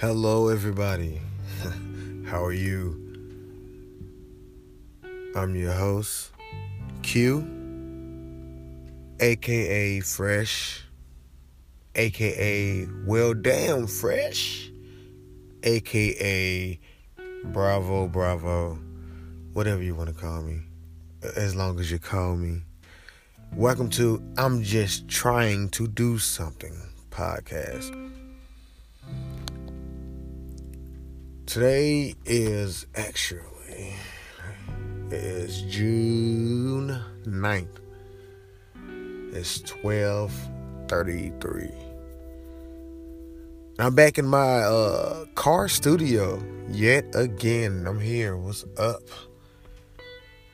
Hello, everybody. How are you? I'm your host, Q, aka Fresh, aka Well Damn Fresh, aka Bravo Bravo, whatever you want to call me, as long as you call me. Welcome to I'm Just Trying to Do Something podcast. Today is actually is June 9th. It's 12:33. I'm back in my uh, car studio yet again. I'm here. What's up?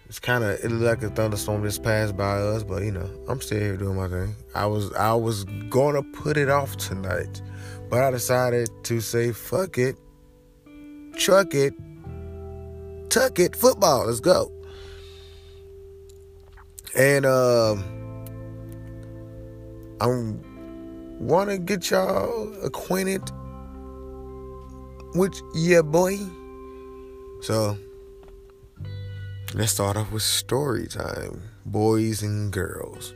It's kind of it looked like a thunderstorm just passed by us, but you know I'm still here doing my thing. I was I was gonna put it off tonight, but I decided to say fuck it truck it, tuck it, football. Let's go. And um, I want to get y'all acquainted with your boy. So let's start off with story time, boys and girls.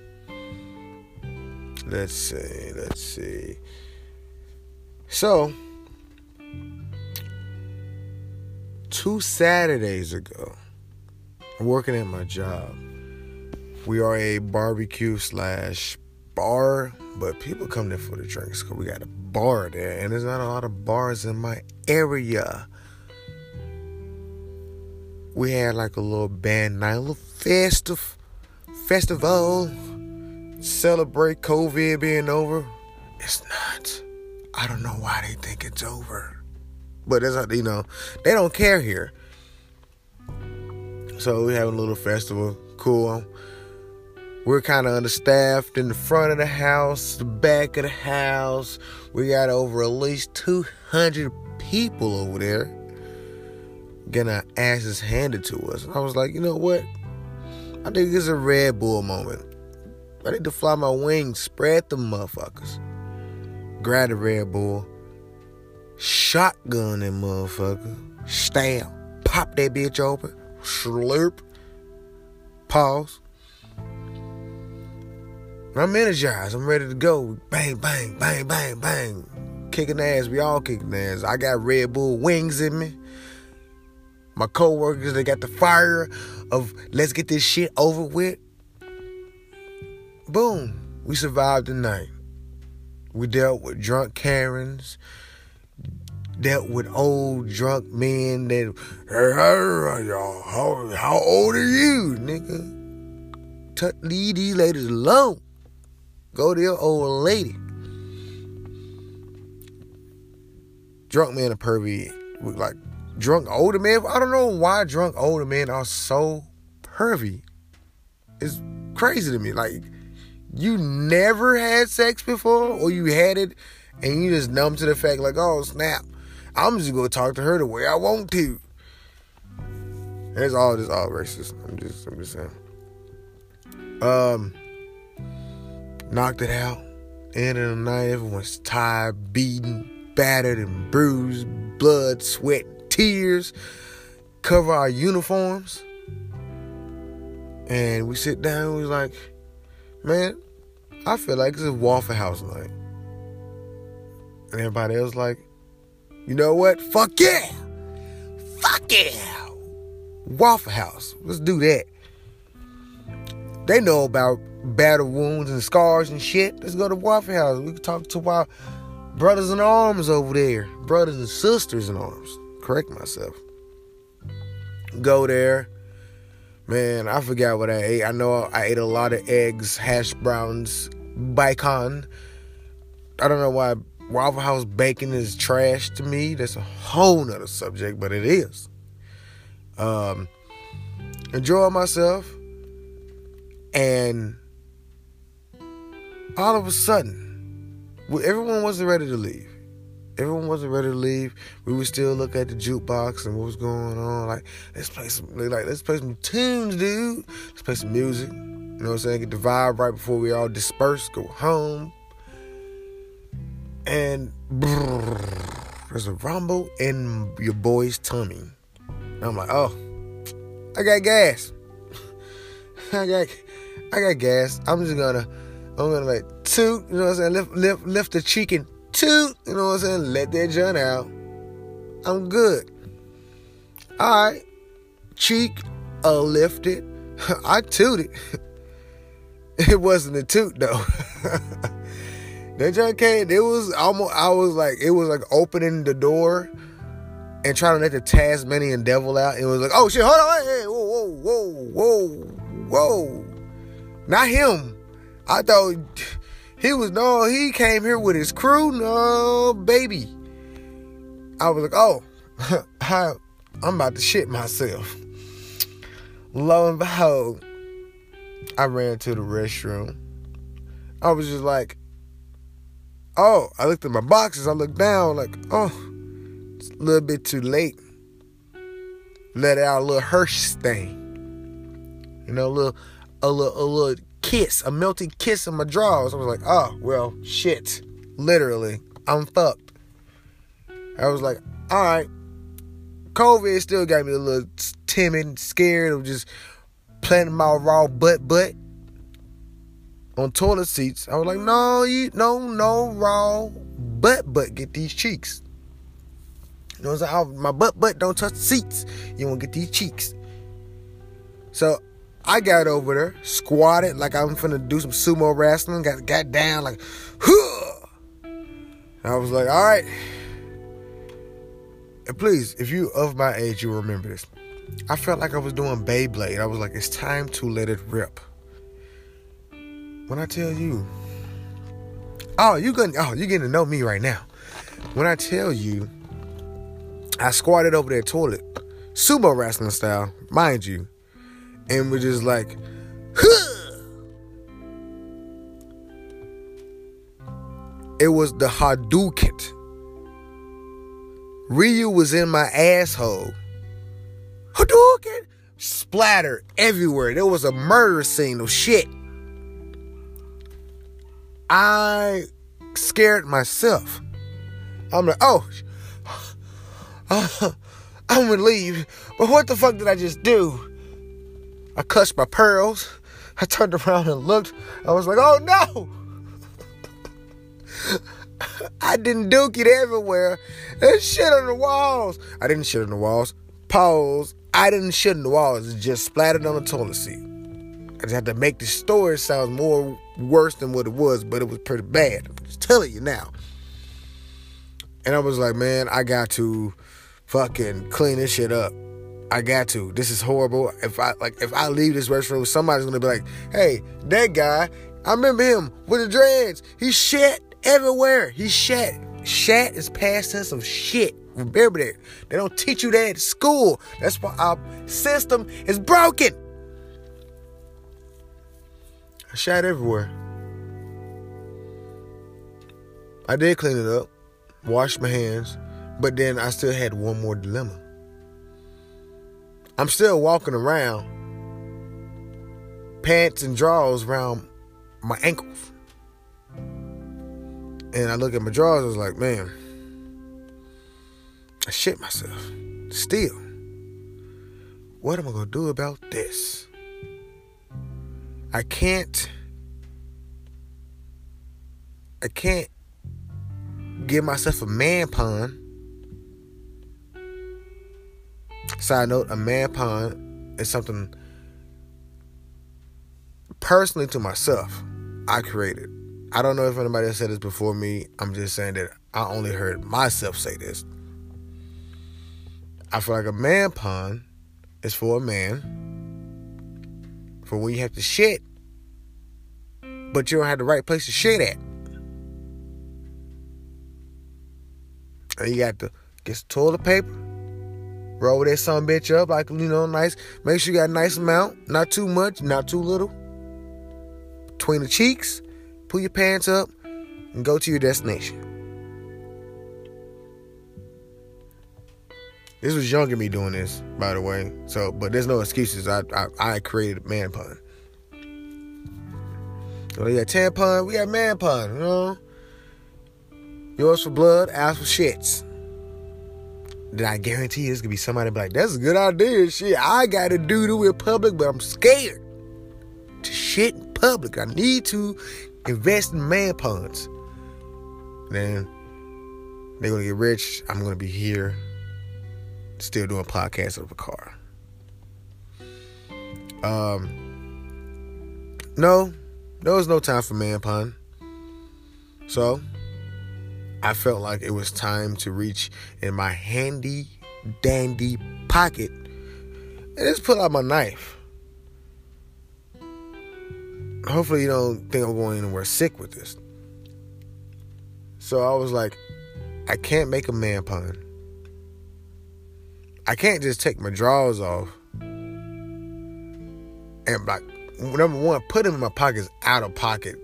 Let's see, let's see. So two Saturdays ago, I'm working at my job. We are a barbecue slash bar, but people come there for the drinks because we got a bar there, and there's not a lot of bars in my area. We had like a little band night, a little festive festival, celebrate COVID being over. It's not. I don't know why they think it's over. But that's not, you know, they don't care here. So we have a little festival. Cool. We're kind of understaffed in the front of the house, the back of the house. We got over at least 200 people over there getting our asses handed to us. I was like, you know what? I think it's a Red Bull moment. I need to fly my wings, spread the motherfuckers. Grab the Red Bull shotgun that motherfucker, stab, pop that bitch open, slurp, pause. I'm energized. I'm ready to go. Bang, bang, bang, bang, bang. Kicking ass. We all kicking ass. I got Red Bull wings in me. My coworkers, they got the fire of let's get this shit over with. Boom. We survived the night. We dealt with drunk Karens dealt with old drunk men that, how, how old are you, nigga? T- leave these ladies alone. Go to your old lady. Drunk men are pervy. Like, drunk older men, I don't know why drunk older men are so pervy. It's crazy to me. Like, you never had sex before, or you had it, and you just numb to the fact, like, oh, snap. I'm just gonna talk to her the way I want to. It's all just all racist. I'm just I'm just saying. Um knocked it out. End of the night, everyone's tired, beaten, battered, and bruised, blood, sweat, tears cover our uniforms. And we sit down and we like, man, I feel like it's a Waffle House night. And everybody else like, you know what? Fuck yeah! Fuck yeah! Waffle House. Let's do that. They know about battle wounds and scars and shit. Let's go to Waffle House. We can talk to our brothers in arms over there. Brothers and sisters in arms. Correct myself. Go there. Man, I forgot what I ate. I know I ate a lot of eggs, hash browns, bacon. I don't know why Waffle House bacon is trash to me. That's a whole nother subject, but it is. Um, enjoy myself, and all of a sudden, everyone wasn't ready to leave. Everyone wasn't ready to leave. We would still look at the jukebox and what was going on. Like, let's play some, like, let's play some tunes, dude. Let's play some music. You know what I'm saying? Get the vibe right before we all disperse, go home, and brrr, there's a rumble in your boy's tummy. And I'm like, oh, I got gas. I got, I got gas. I'm just gonna, I'm gonna like toot, you know what I'm saying? Lift, lift, lift the cheek and toot, you know what I'm saying? Let that joint out. I'm good. All right, cheek uh, lifted. I tooted. It wasn't a toot though. That joint came. It was almost. I was like, it was like opening the door and trying to let the Tasmanian devil out. It was like, oh shit, hold on, hey, whoa, whoa, whoa, whoa, whoa. Not him. I thought he was no, he came here with his crew. No, baby. I was like, oh, I, I'm about to shit myself. Lo and behold, I ran to the restroom. I was just like, oh, I looked at my boxes. I looked down, like, oh, it's a little bit too late. Let out a little Hirsch stain. You know, a little, a little, a little kiss, a melting kiss in my drawers. I was like, oh, well, shit. Literally, I'm fucked. I was like, all right. COVID still got me a little timid, scared of just planting my raw butt butt on toilet seats. I was like, no, you no, no raw butt butt. Get these cheeks. You know what I'm saying? My butt butt don't touch the seats. You want to get these cheeks. So I got over there, squatted like I'm finna do some sumo wrestling. Got got down like, huh. I was like, all right. And please, if you of my age, you remember this. I felt like I was doing Beyblade. I was like, it's time to let it rip. When I tell you, oh, you going oh, you're getting to know me right now. When I tell you, I squatted over that toilet, sumo wrestling style, mind you, and we're just like, huh. It was the Hadouken. Ryu was in my asshole. Hadouken! Splatter everywhere. There was a murder scene of shit. I scared myself. I'm like, oh, I'm gonna leave. But what the fuck did I just do? I clutched my pearls. I turned around and looked. I was like, oh no! I didn't duke it everywhere. There's shit on the walls. I didn't shit on the walls. Pause. I didn't shit on the walls. It just splattered on the toilet seat. I just had to make the story sound more worse than what it was, but it was pretty bad. I'm just telling you now. And I was like, man, I got to fucking clean this shit up. I got to. This is horrible. If I like if I leave this restroom, somebody's gonna be like, hey, that guy, I remember him with the dreads. He shit everywhere. He shit. Shat is past tense of shit. Remember that. They don't teach you that at school. That's why our system is broken. I shat everywhere. I did clean it up, washed my hands, but then I still had one more dilemma. I'm still walking around, pants and drawers around my ankles. And I look at my drawers, I was like, man, I shit myself. Still. What am I gonna do about this? I can't I can't give myself a man pun. Side note, a man pun is something personally to myself I created. I don't know if anybody else said this before me. I'm just saying that I only heard myself say this. I feel like a man pun is for a man, for when you have to shit, but you don't have the right place to shit at. And you got to get some toilet paper, roll that some bitch up like, you know, nice. Make sure you got a nice amount, not too much, not too little. Between the cheeks, pull your pants up, and go to your destination. This was younger me doing this, by the way. So, but there's no excuses. I I, I created man pun. So we got tampon, we got man pun. You know, yours for blood, ours for shits. then I guarantee it's gonna be somebody be like, that's a good idea. Shit, I gotta do it in public, but I'm scared to shit in public. I need to invest in man puns." Then they're gonna get rich. I'm gonna be here still doing podcasts of a car. Um no, there was no time for man pun. So I felt like it was time to reach in my handy dandy pocket and just pull out my knife. Hopefully, you don't think I'm going anywhere sick with this. So I was like, I can't make a man pun. I can't just take my drawers off and like number one, put them in my pockets out of pocket.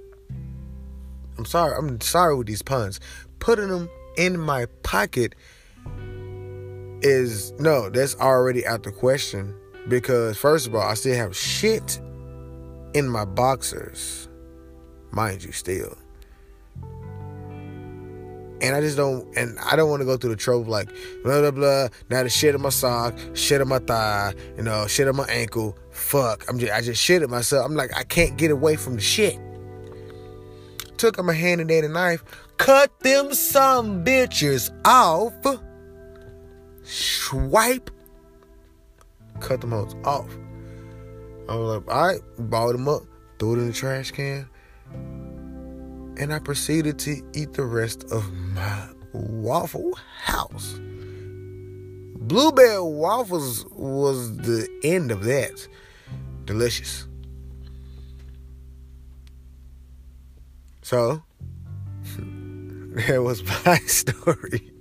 I'm sorry, I'm sorry with these puns. Putting them in my pocket is no, that's already out the question. Because first of all, I still have shit in my boxers. Mind you, still. And I just don't, and I don't want to go through the trouble like blah blah blah. Now the shit in my sock, shit in my thigh, you know, shit in my ankle. Fuck, I'm just, I just shit at myself. I'm like, I can't get away from the shit. Took up my hand and a knife, cut them some bitches off. Swipe, cut them hoes off. I was like, all right, balled them up, threw it in the trash can and I proceeded to eat the rest of my Waffle House. Bluebell waffles was the end of that. Delicious. So, that was my story.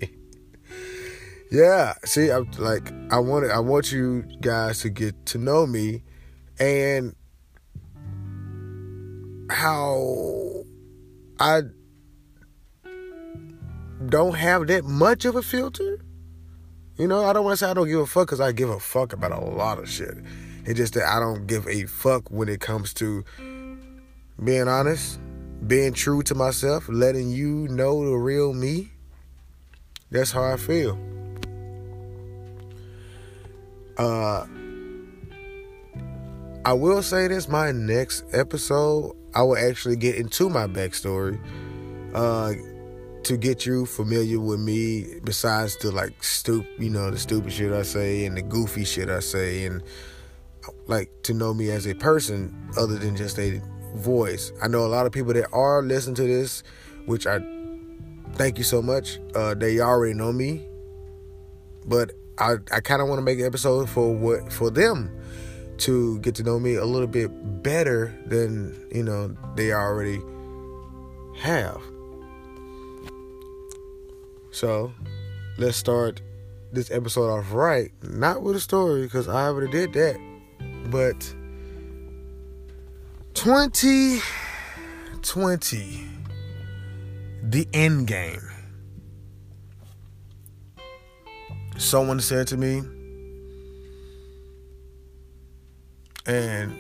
yeah, see, I'm like, I want I want you guys to get to know me, and how I don't have that much of a filter. You know, I don't want to say I don't give a fuck because I give a fuck about a lot of shit. It's just that I don't give a fuck when it comes to being honest, being true to myself, letting you know the real me. That's how I feel. Uh, I will say this: my next episode, I will actually get into my backstory uh, to get you familiar with me. Besides the like stupid, you know, the stupid shit I say and the goofy shit I say, and like to know me as a person other than just a voice. I know a lot of people that are listening to this, which I thank you so much. Uh, they already know me, but I I kind of want to make an episode for what for them to get to know me a little bit better than you know they already have. So let's start this episode off right, not with a story because I already did that, but 2020, the end game. Someone said to me, and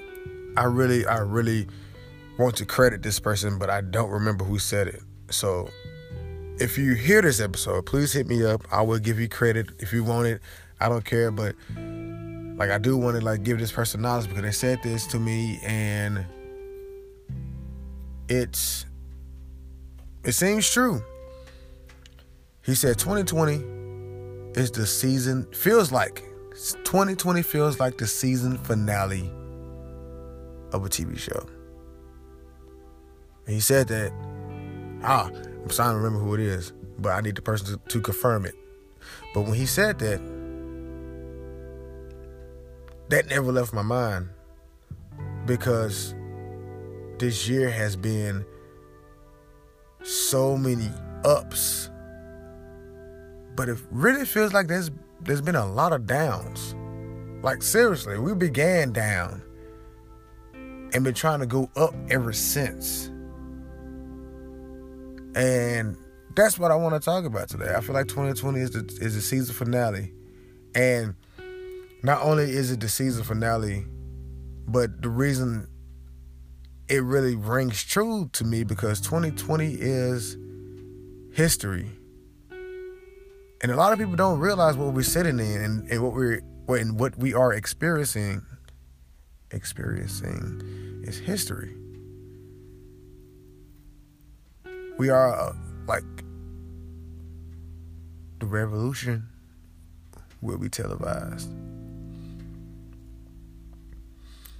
I really, I really want to credit this person, but I don't remember who said it. So if you hear this episode, please hit me up. I will give you credit if you want it. I don't care, but like I do want to like give this person knowledge because they said this to me and it's it seems true. He said 2020 is the season feels like 2020 feels like the season finale of a TV show. And he said that, ah, I'm starting to remember who it is, but I need the person to, to confirm it. But when he said that, that never left my mind because this year has been so many ups. But it really feels like there's there's been a lot of downs. Like seriously, we began down and been trying to go up ever since. And that's what I want to talk about today. I feel like 2020 is the is the season finale. And not only is it the season finale, but the reason it really rings true to me because 2020 is history And a lot of people don't realize what we're sitting in and, and what we're and what we are experiencing experiencing is history. We are uh, like the revolution will be televised.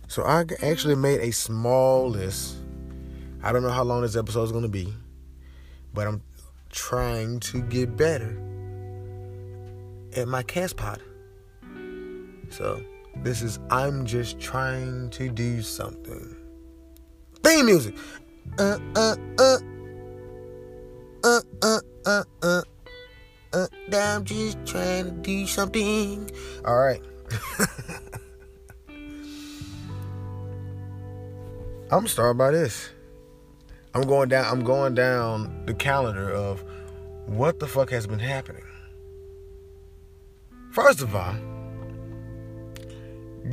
So I actually made a small list. I don't know how long this episode is going to be, but I'm trying to get better at my cast pod. So this is I'm just trying to do something. Theme music. Uh uh uh. Uh uh uh uh. Uh, I'm just trying to do something. All right. I'm starting by this. I'm going down. I'm going down the calendar of what the fuck has been happening. First of all,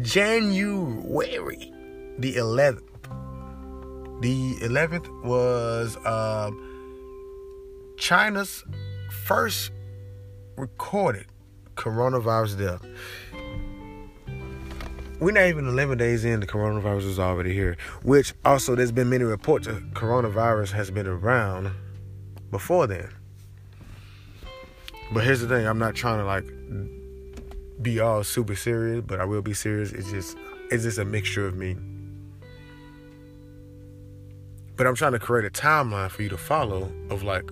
January the 11th. The 11th was um, China's first recorded coronavirus death. We're not even 11 days in, the coronavirus is already here. Which also, there's been many reports that coronavirus has been around before then. But here's the thing I'm not trying to like be all super serious, but I will be serious. It's just it's just a mixture of me. But I'm trying to create a timeline for you to follow of like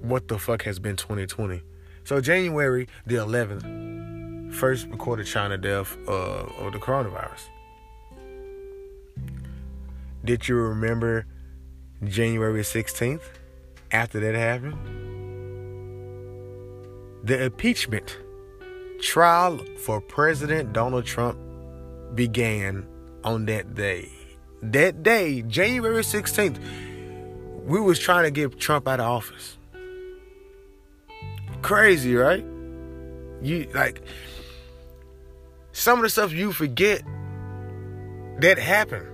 what the fuck has been 2020. So January the 11th, first recorded China death uh, of the coronavirus. Did you remember January 16th after that happened? The impeachment trial for President Donald Trump began on that day. That day, January 16th, we was trying to get Trump out of office. Crazy, right? You like some of the stuff you forget that happened.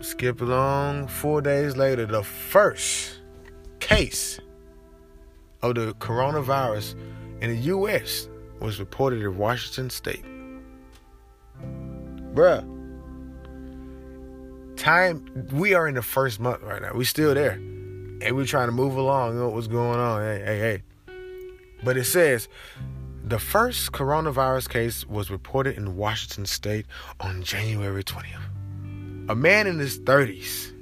Skip along, four days later, the first case of the coronavirus in the U.S. was reported in Washington State. Bruh, time we are in the first month right now. We still there, and we're trying to move along. You know what's going on? Hey, hey, hey. But it says the first coronavirus case was reported in Washington State on January 20th. A man in his 30s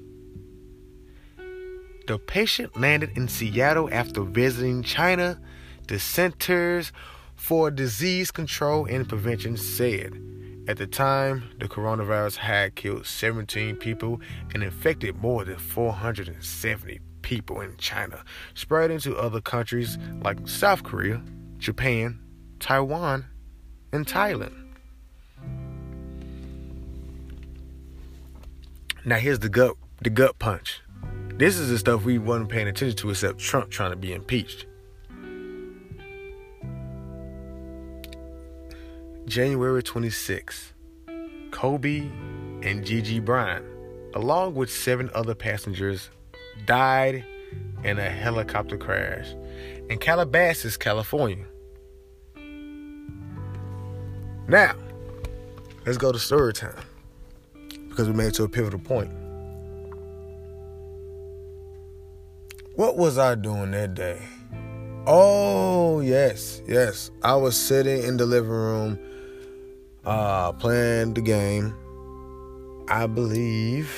the patient landed in Seattle after visiting China. The Centers for Disease Control and Prevention said at the time the coronavirus had killed 17 people and infected more than 470 people in China, spreading to other countries like South Korea, Japan, Taiwan, and Thailand. Now here's the gut the gut punch. This is the stuff we wasn't paying attention to except Trump trying to be impeached. January 26, Kobe and Gigi Bryant, along with seven other passengers, died in a helicopter crash in Calabasas, California. Now, let's go to story time because we made it to a pivotal point. What was I doing that day? Oh, yes, yes. I was sitting in the living room uh playing the game. I believe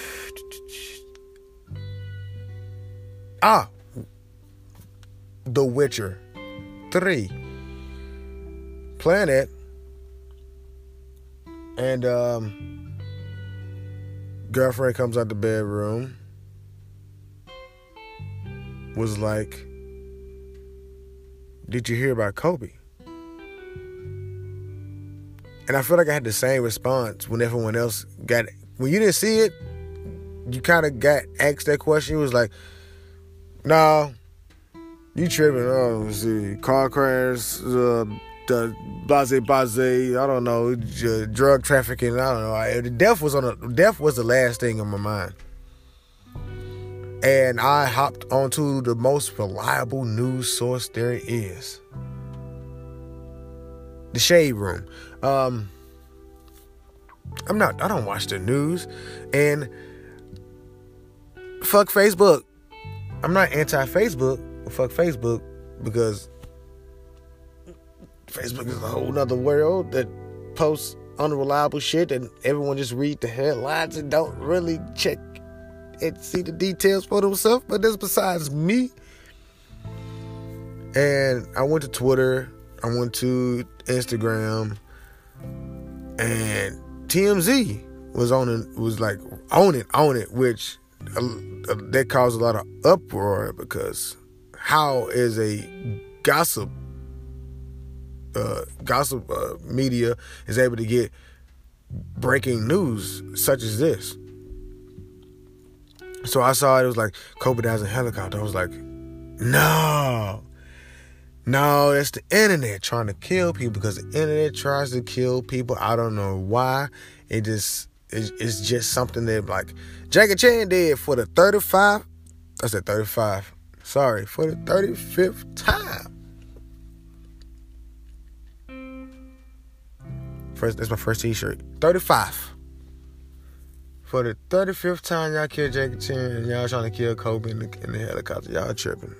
Ah, The Witcher 3. Playing it. And um girlfriend comes out the bedroom was like, Did you hear about Kobe? And I feel like I had the same response when everyone else got when you didn't see it, you kind of got asked that question. It was like, "Nah, you tripping? Oh, see, car crash, uh, the blase blase. I don't know, drug trafficking. I don't know. Death was on a death was the last thing on my mind. And I hopped onto the most reliable news source there is. The Shade Room. Um, I'm not, I don't watch the news. And fuck Facebook. I'm not anti Facebook, fuck Facebook because Facebook is a whole nother world that posts unreliable shit and everyone just read the headlines and don't really check and see the details for themselves. But that's besides me. And I went to Twitter, I went to Instagram, and TMZ was on it, was like on it, on it, which uh, that caused a lot of uproar because how is a gossip uh, gossip uh, media is able to get breaking news such as this. So I saw it, it was like in helicopter. I was like, no. No, it's the internet trying to kill people because the internet tries to kill people. I don't know why. It just it's, just something that like Jackie Chan did for the 35. I said 35. Sorry, for the 35th time. First, that's my first T-shirt. 35. For the 35th time, y'all killed Jackie Chan and y'all trying to kill Kobe in the, in the helicopter. Y'all tripping.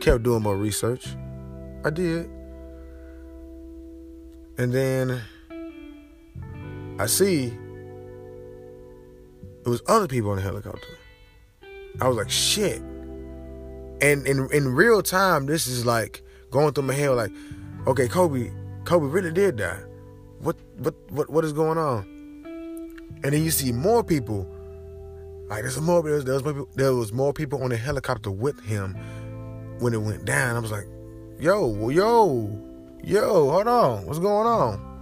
Kept doing more research. I did. And then I see it was other people in the helicopter. I was like, shit. And in in real time, this is like going through my head, like, okay, Kobe, Kobe really did die. What what what what is going on? And then you see more people. Like there's more there was, there was more people, there was more people on the helicopter with him when it went down. I was like, yo, yo, yo, hold on, what's going on?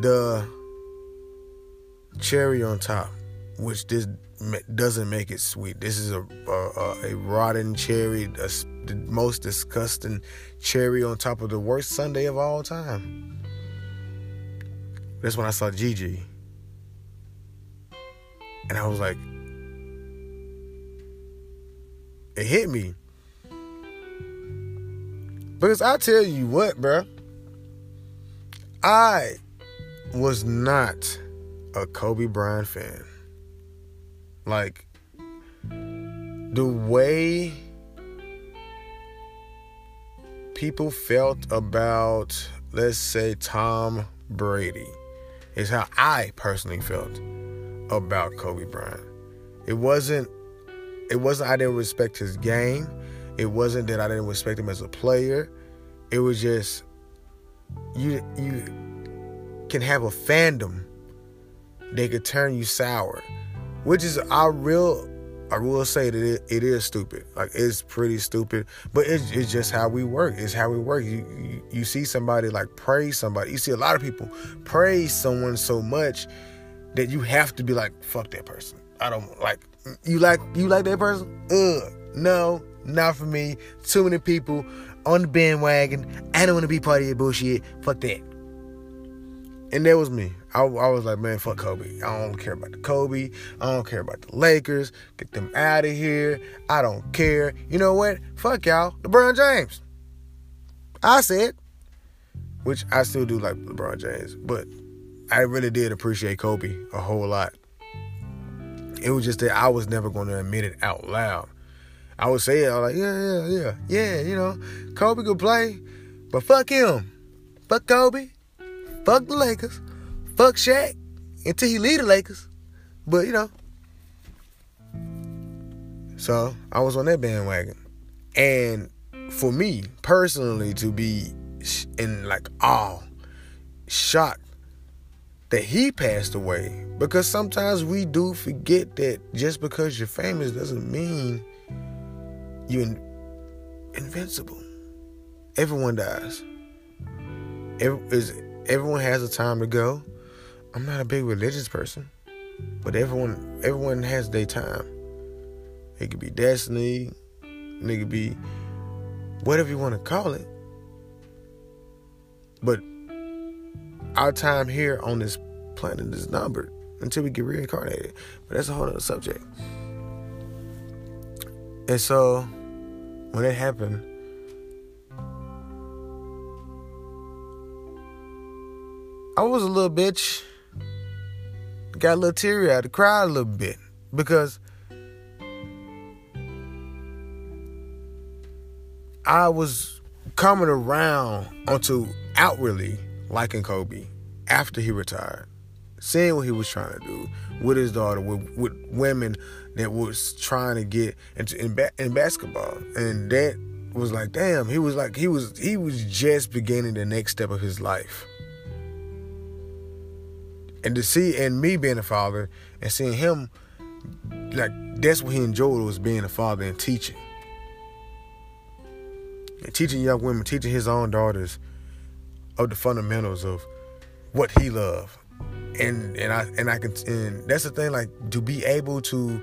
The cherry on top, which this doesn't make it sweet. This is a a, a rotten cherry, a, the most disgusting cherry on top of the worst Sunday of all time. That's when I saw Gigi, and I was like, it hit me. Because I tell you what, bruh, I was not a Kobe Bryant fan. Like the way people felt about, let's say, Tom Brady is how I personally felt about Kobe Bryant. It wasn't it wasn't I didn't respect his game. It wasn't that I didn't respect him as a player. It was just you you can have a fandom they could turn you sour, which is our real. I will say that it, it is stupid. Like it's pretty stupid, but it's, it's just how we work. It's how we work. You, you you see somebody like praise somebody. You see a lot of people praise someone so much that you have to be like, fuck that person. I don't like you like you like that person. Ugh, no, not for me. Too many people on the bandwagon. I don't want to be part of your bullshit. Fuck that. And that was me. I, I, was like, man, fuck Kobe. I don't care about the Kobe. I don't care about the Lakers. Get them out of here. I don't care. You know what? Fuck y'all. LeBron James. I said, which I still do like LeBron James, but I really did appreciate Kobe a whole lot. It was just that I was never going to admit it out loud. I would say it, I was like, yeah, yeah, yeah, yeah, you know, Kobe could play, but fuck him. Fuck Kobe. Fuck the Lakers. Fuck Shaq until he leave the Lakers. But you know. So I was on that bandwagon. And for me personally to be in like awe, shocked that he passed away. Because sometimes we do forget that just because you're famous doesn't mean you're in- invincible. Everyone dies. Every, everyone has a time to go. I'm not a big religious person, but everyone everyone has their time. It could be destiny, it could be whatever you want to call it. But our time here on this planet is numbered. until we get reincarnated. But that's a whole other subject. And so when it happened, I was a little bitch. Got a little teary eyed, cried a little bit because I was coming around onto outwardly liking Kobe after he retired, seeing what he was trying to do with his daughter, with, with women that was trying to get into in, ba- in basketball, and that was like, damn, he was like he was he was just beginning the next step of his life. And to see and me being a father and seeing him like that's what he enjoyed was being a father and teaching. And teaching young women, teaching his own daughters of the fundamentals of what he loved. And and I and I can and that's the thing, like to be able to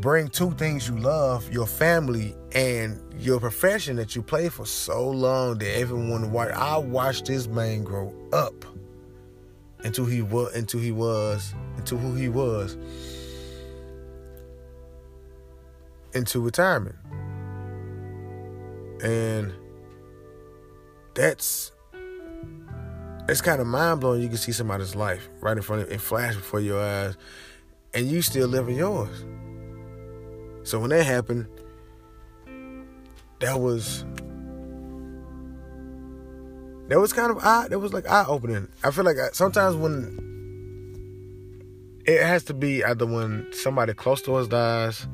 bring two things you love, your family and your profession that you play for so long that everyone watch I watched this man grow up into he was into he was into who he was into retirement. And that's it's kind of mind blowing. You can see somebody's life right in front of it, flash before your eyes, and you still living yours. So when that happened, that was that was kind of odd. That was like eye opening. I feel like I, sometimes when it has to be either when somebody close to us dies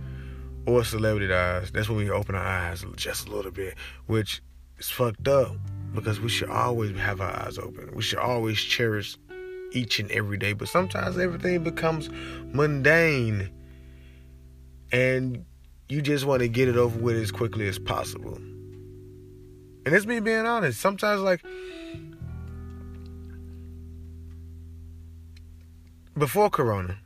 or a celebrity dies. That's when we open our eyes just a little bit, which is fucked up because we should always have our eyes open. We should always cherish each and every day. But sometimes everything becomes mundane and you just want to get it over with as quickly as possible. And it's me being honest. Sometimes, like, before Corona,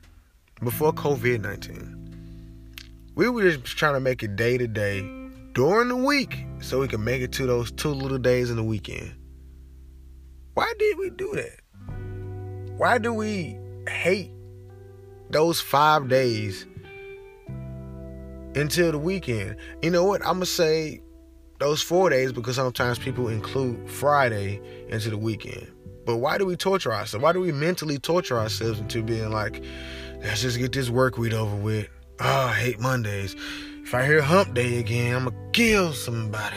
before COVID 19, we were just trying to make it day to day during the week so we can make it to those two little days in the weekend. Why did we do that? Why do we hate those five days until the weekend? You know what? I'm going to say those four days because sometimes people include Friday into the weekend. But why do we torture ourselves? Why do we mentally torture ourselves into being like, let's just get this work week over with? Oh, I hate Mondays. If I hear hump day again, I'm gonna kill somebody.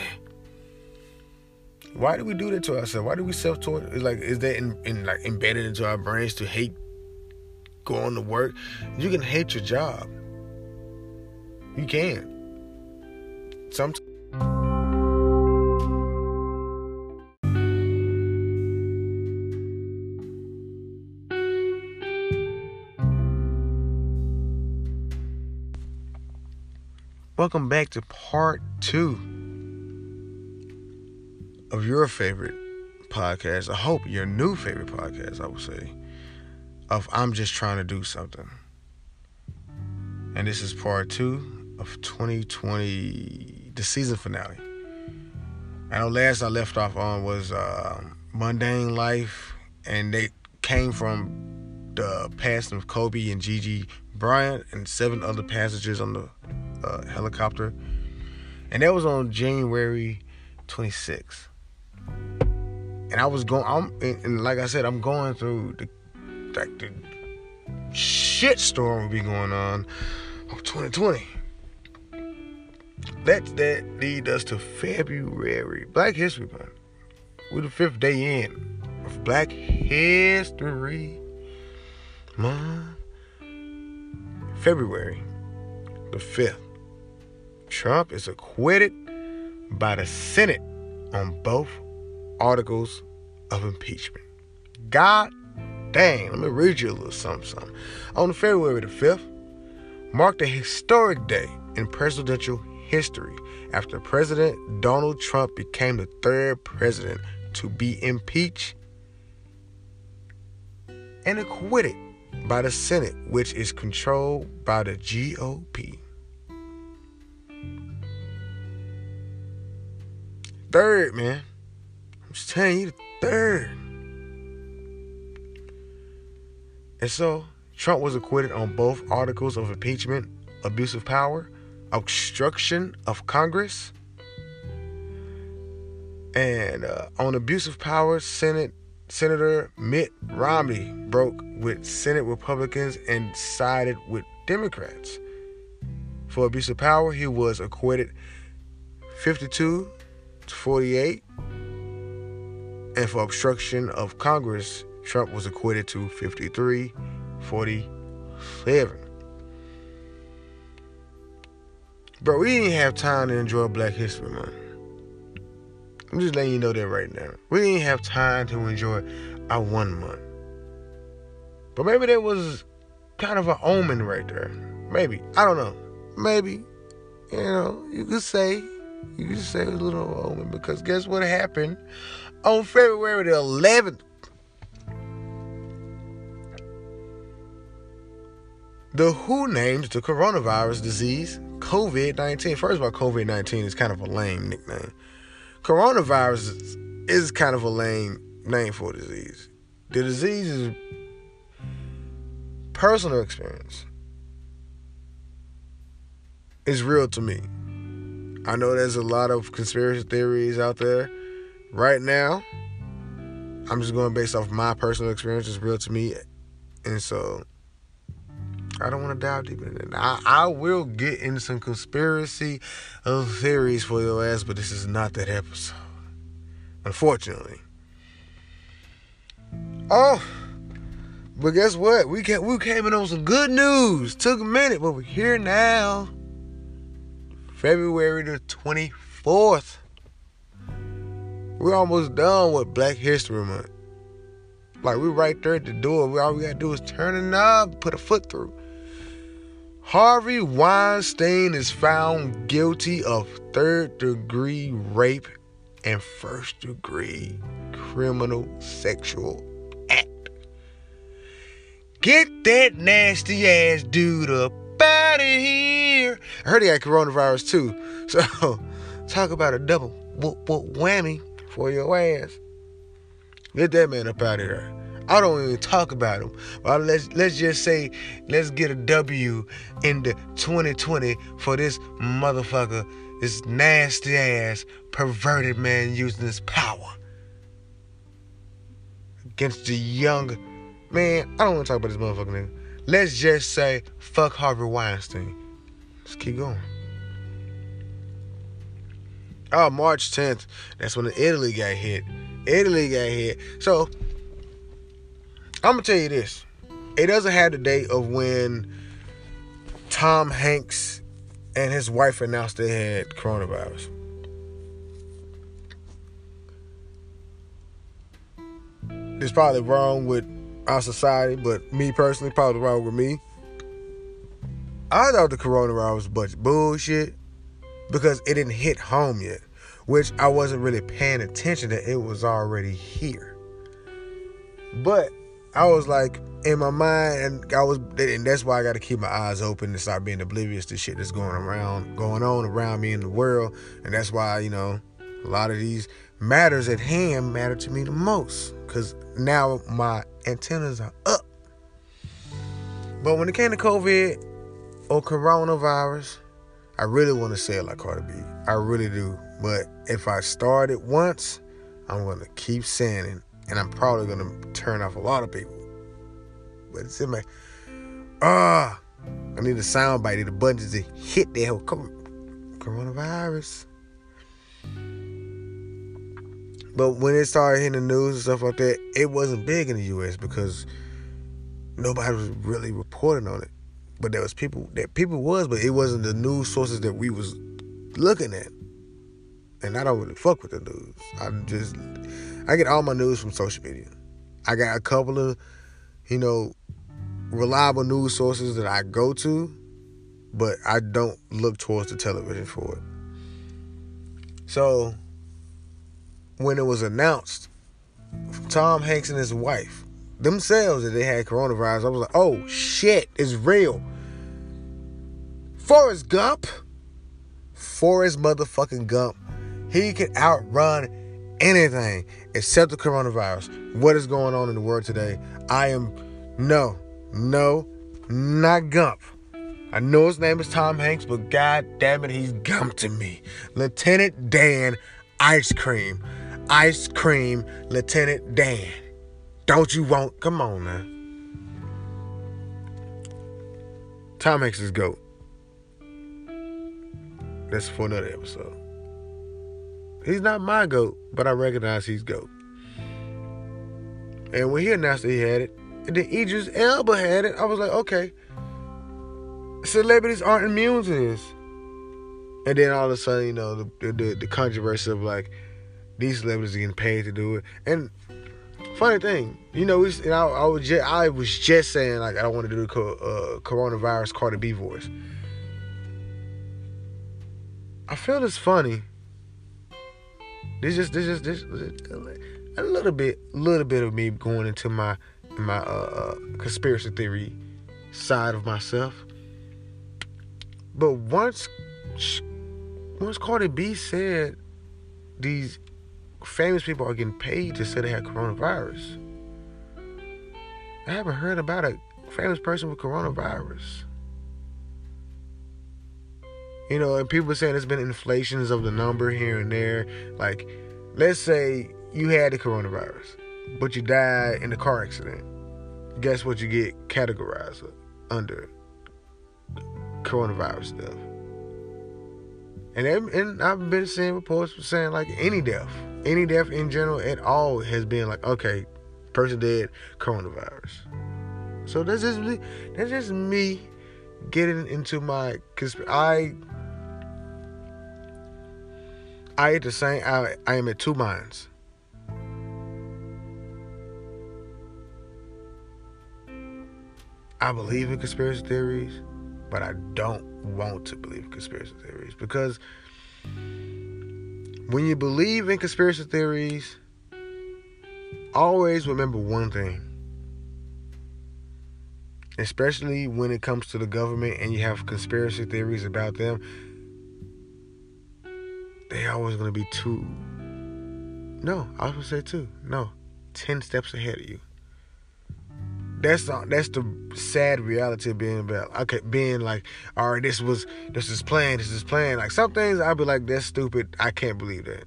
Why do we do that to ourselves? Why do we self torture? Like, is that in, in like embedded into our brains to hate going to work? You can hate your job. You can. Sometimes. Welcome back to part two of your favorite podcast. I hope your new favorite podcast, I would say, of I'm Just Trying to Do Something. And this is part two of 2020, the season finale. I know last I left off on was uh, Mundane Life, and they came from the passing of Kobe and Gigi Bryant and seven other passengers on the uh, helicopter, and that was on January 26th. And I was going, I'm, and, and like I said, I'm going through the like the shit storm be going on of 2020. That that lead us to February, Black History Month. We're the fifth day in of Black History Month. February the 5th. Trump is acquitted by the Senate on both articles of impeachment. God dang, let me read you a little something, something. On February the 5th, marked a historic day in presidential history after President Donald Trump became the third president to be impeached and acquitted by the Senate, which is controlled by the GOP. Third, man. I'm just telling you the third. And so Trump was acquitted on both articles of impeachment, abuse of power, obstruction of Congress, and uh, on abuse of power, Senate Senator Mitt Romney broke with Senate Republicans and sided with Democrats. For abuse of power, he was acquitted 52 to 48. And for obstruction of Congress, Trump was acquitted to 53 47. Bro, we didn't have time to enjoy Black History Month. I'm just letting you know that right now. We didn't have time to enjoy our one month. But maybe that was kind of an omen right there. Maybe. I don't know. Maybe. You know, you could say, you could say a little omen because guess what happened on February the 11th? The WHO named the coronavirus disease COVID 19. First of all, COVID 19 is kind of a lame nickname. Coronavirus is kind of a lame name for a disease. The disease is personal experience. It's real to me. I know there's a lot of conspiracy theories out there. Right now, I'm just going based off my personal experience. It's real to me. And so I don't want to dive deep into that. I, I will get into some conspiracy theories for your ass, but this is not that episode. Unfortunately. Oh, but guess what? We came, we came in on some good news. Took a minute, but we're here now. February the 24th. We're almost done with Black History Month. Like we're right there at the door. All we gotta do is turn a knob, put a foot through. Harvey Weinstein is found guilty of third degree rape and first degree criminal sexual act. Get that nasty ass dude up here. I heard he had coronavirus too. So talk about a double whoop, whoop, whammy for your ass. Get that man up out of here. I don't even talk about him. But let's let's just say let's get a W in the 2020 for this motherfucker, this nasty ass perverted man using his power against the young man. I don't want to talk about this motherfucker nigga. Let's just say fuck Harvey Weinstein. Let's keep going. Oh, March 10th. That's when Italy got hit. Italy got hit. So I'm gonna tell you this. It doesn't have the date of when Tom Hanks and his wife announced they had coronavirus. It's probably wrong with our society, but me personally, probably wrong with me. I thought the coronavirus was a bunch of bullshit because it didn't hit home yet, which I wasn't really paying attention that it was already here. But I was like in my mind, and I was, and that's why I got to keep my eyes open and start being oblivious to shit that's going around, going on around me in the world, and that's why you know a lot of these matters at hand matter to me the most, cause now my antennas are up. But when it came to COVID or coronavirus, I really want to say it like Cardi B. I really do. But if I start it once, I'm gonna keep saying it and I'm probably gonna turn off a lot of people. But it's in my ah, I need a sound bite. The buttons to hit that whole coronavirus. But when it started hitting the news and stuff like that, it wasn't big in the U.S. because nobody was really reporting on it. But there was people that people was, but it wasn't the news sources that we was looking at. And I don't really fuck with the news. I'm just I get all my news from social media. I got a couple of, you know, reliable news sources that I go to, but I don't look towards the television for it. So, when it was announced, Tom Hanks and his wife themselves that they had coronavirus, I was like, oh shit, it's real. Forrest Gump, Forrest motherfucking Gump, he can outrun anything except the coronavirus. What is going on in the world today? I am no, No, not Gump. I know his name is Tom Hanks, but god damn it, he's Gump to me. Lieutenant Dan Ice Cream. Ice Cream Lieutenant Dan. Don't you want? Come on now. Tom Hanks is GOAT. That's for another episode. He's not my GOAT, but I recognize he's GOAT. And when he announced that he had it, and then Idris Elba had it, I was like, okay, celebrities aren't immune to this. And then all of a sudden, you know, the the, the controversy of like these celebrities are getting paid to do it. And funny thing, you know, we, I, I, was just, I was just saying like I don't want to do the uh, coronavirus Cardi B voice. I feel it's funny. This just this just this a little bit, little bit of me going into my my uh, uh, conspiracy theory side of myself. But once once Cardi B said these famous people are getting paid to say they had coronavirus, I haven't heard about a famous person with coronavirus. You know, and people saying there's been inflations of the number here and there. Like, let's say you had the coronavirus, but you died in a car accident. Guess what you get categorized under? Coronavirus stuff. And, and I've been seeing reports saying like any death, any death in general at all has been like, okay, person dead, coronavirus. So that's just me, that's just me getting into my cause I I at the same I, I am at two minds. I believe in conspiracy theories, but I don't want to believe in conspiracy theories because when you believe in conspiracy theories, always remember one thing. Especially when it comes to the government and you have conspiracy theories about them, they always gonna be two. No, I was gonna say two. No, ten steps ahead of you that's the, that's the sad reality of being about okay being like all right this was this is planned this is planned. Like some things I'd be like that's stupid. I can't believe that.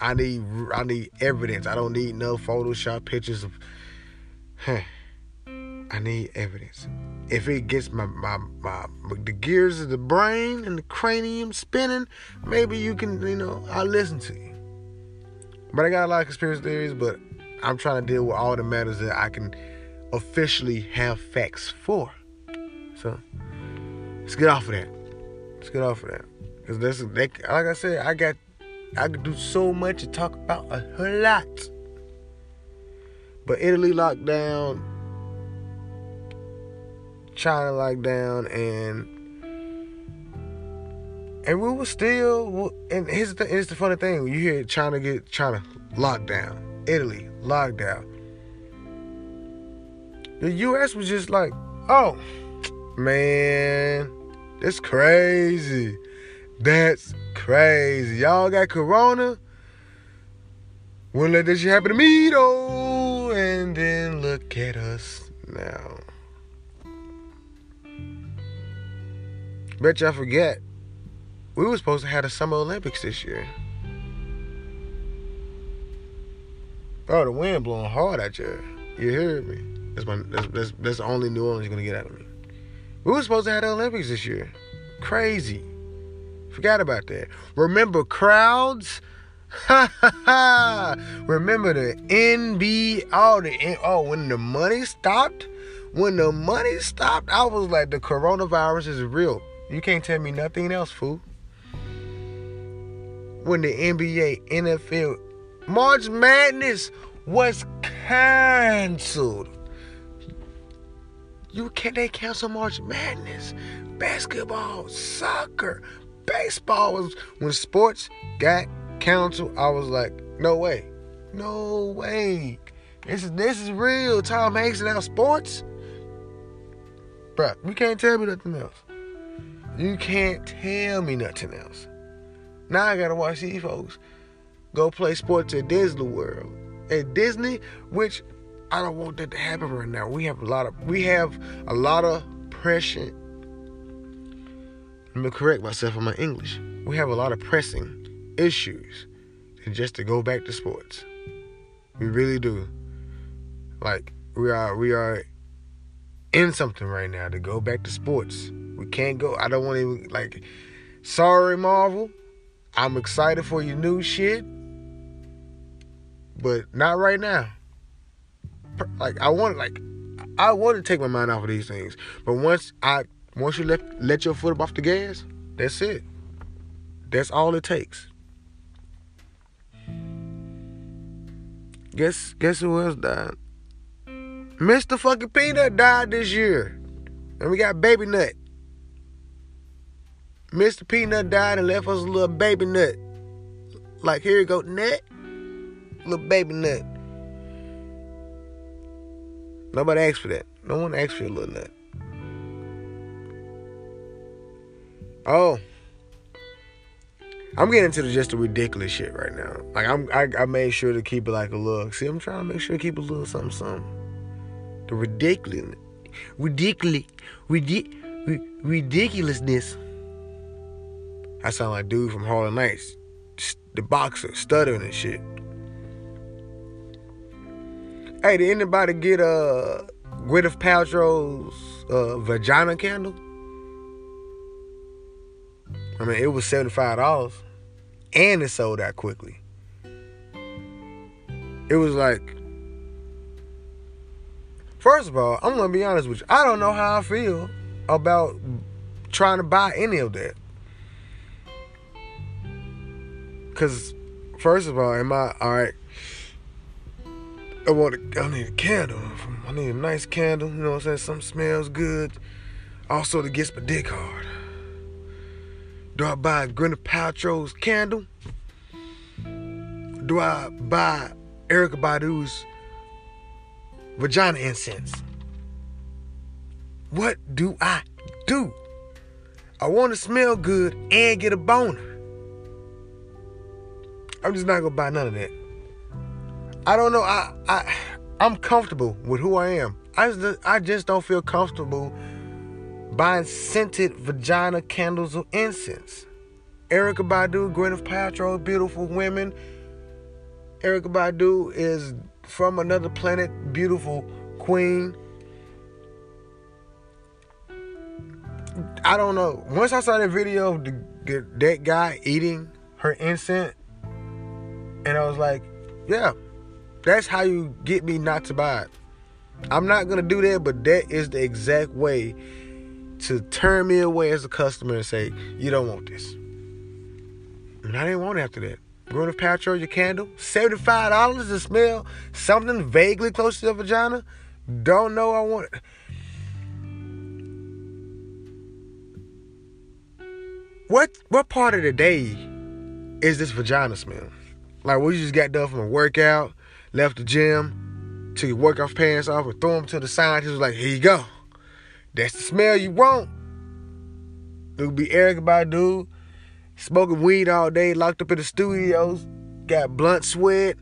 I need I need evidence. I don't need no Photoshop pictures of huh. I need evidence. If it gets my, my my the gears of the brain and the cranium spinning maybe you can you know I'll listen to you. But I got a lot of conspiracy theories but I'm trying to deal with all the matters that I can officially have facts for. So let's get off of that. Let's get off of that. Cause that's like I said, I got I could do so much to talk about a whole lot. But Italy locked down, China locked down, and and we were still. And here's the, here's the funny thing: when you hear China get China locked down, Italy locked down, the US was just like, oh, man, that's crazy. That's crazy. Y'all got corona. Wouldn't let this shit happen to me though. And then look at us now. Bet y'all forget. We were supposed to have the Summer Olympics this year. Oh, the wind blowing hard at you. You hear me. That's my that's, that's that's the only New Orleans gonna get out of me. We were supposed to have the Olympics this year. Crazy. Forgot about that. Remember crowds? Remember the NB oh the oh when the money stopped? When the money stopped, I was like the coronavirus is real. You can't tell me nothing else, fool. When the NBA, NFL, March Madness was canceled. You can't they cancel March Madness, basketball, soccer, baseball was when sports got canceled. I was like, no way, no way. This is this is real. Tom Hanks and our sports, Bruh, You can't tell me nothing else. You can't tell me nothing else. Now I gotta watch these folks go play sports at Disney World. At Disney, which I don't want that to happen right now. We have a lot of we have a lot of pressure. Let me correct myself on my English. We have a lot of pressing issues just to go back to sports. We really do. Like we are we are in something right now to go back to sports. We can't go. I don't want to like sorry Marvel. I'm excited for your new shit. But not right now. Like I want like I want to take my mind off of these things. But once I once you let let your foot up off the gas, that's it. That's all it takes. Guess guess who else died? Mr. Fucking Peanut died this year. And we got Baby Nut. Mr. Peanut died and left us a little baby nut. Like, here you go, nut. Little baby nut. Nobody asked for that. No one asked for a little nut. Oh. I'm getting into the, just the ridiculous shit right now. Like I'm, I, I made sure to keep it like a little. See, I'm trying to make sure to keep a little something, something. The ridiculous, ridiculous, ridiculous, ridiculousness. I sound like dude from Harlem Nights, the boxer, stuttering and shit. Hey, did anybody get uh Gwyneth Paltrow's uh, vagina candle? I mean, it was seventy five dollars and it sold out quickly. It was like, first of all, I'm gonna be honest with you. I don't know how I feel about trying to buy any of that. Cause, first of all, am I all right? I want a, I need a candle. I need a nice candle. You know what I'm saying? Something smells good. Also, to get my dick hard. Do I buy Gwyneth Paltrow's candle? Do I buy Erykah Badu's vagina incense? What do I do? I want to smell good and get a boner. I'm just not gonna buy none of that. I don't know. I I I'm comfortable with who I am. I just I just don't feel comfortable buying scented vagina candles or incense. Erykah Badu, Gwyneth Paltrow, beautiful women. Erykah Badu is from another planet, beautiful queen. I don't know. Once I saw that video of the, that guy eating her incense, and I was like, yeah, that's how you get me not to buy it. I'm not gonna do that, but that is the exact way to turn me away as a customer and say, you don't want this. And I didn't want it after that. Gwyneth Paltrow, your candle, $75 to smell something vaguely close to the vagina. Don't know I want it. What what part of the day is this vagina smell? Like we just got done from a workout, left the gym, took your workout pants off, and threw them to the side. He was like, "Here you go." That's the smell you want. It would be Erykah Badu smoking weed all day, locked up in the studios, got blunt sweat,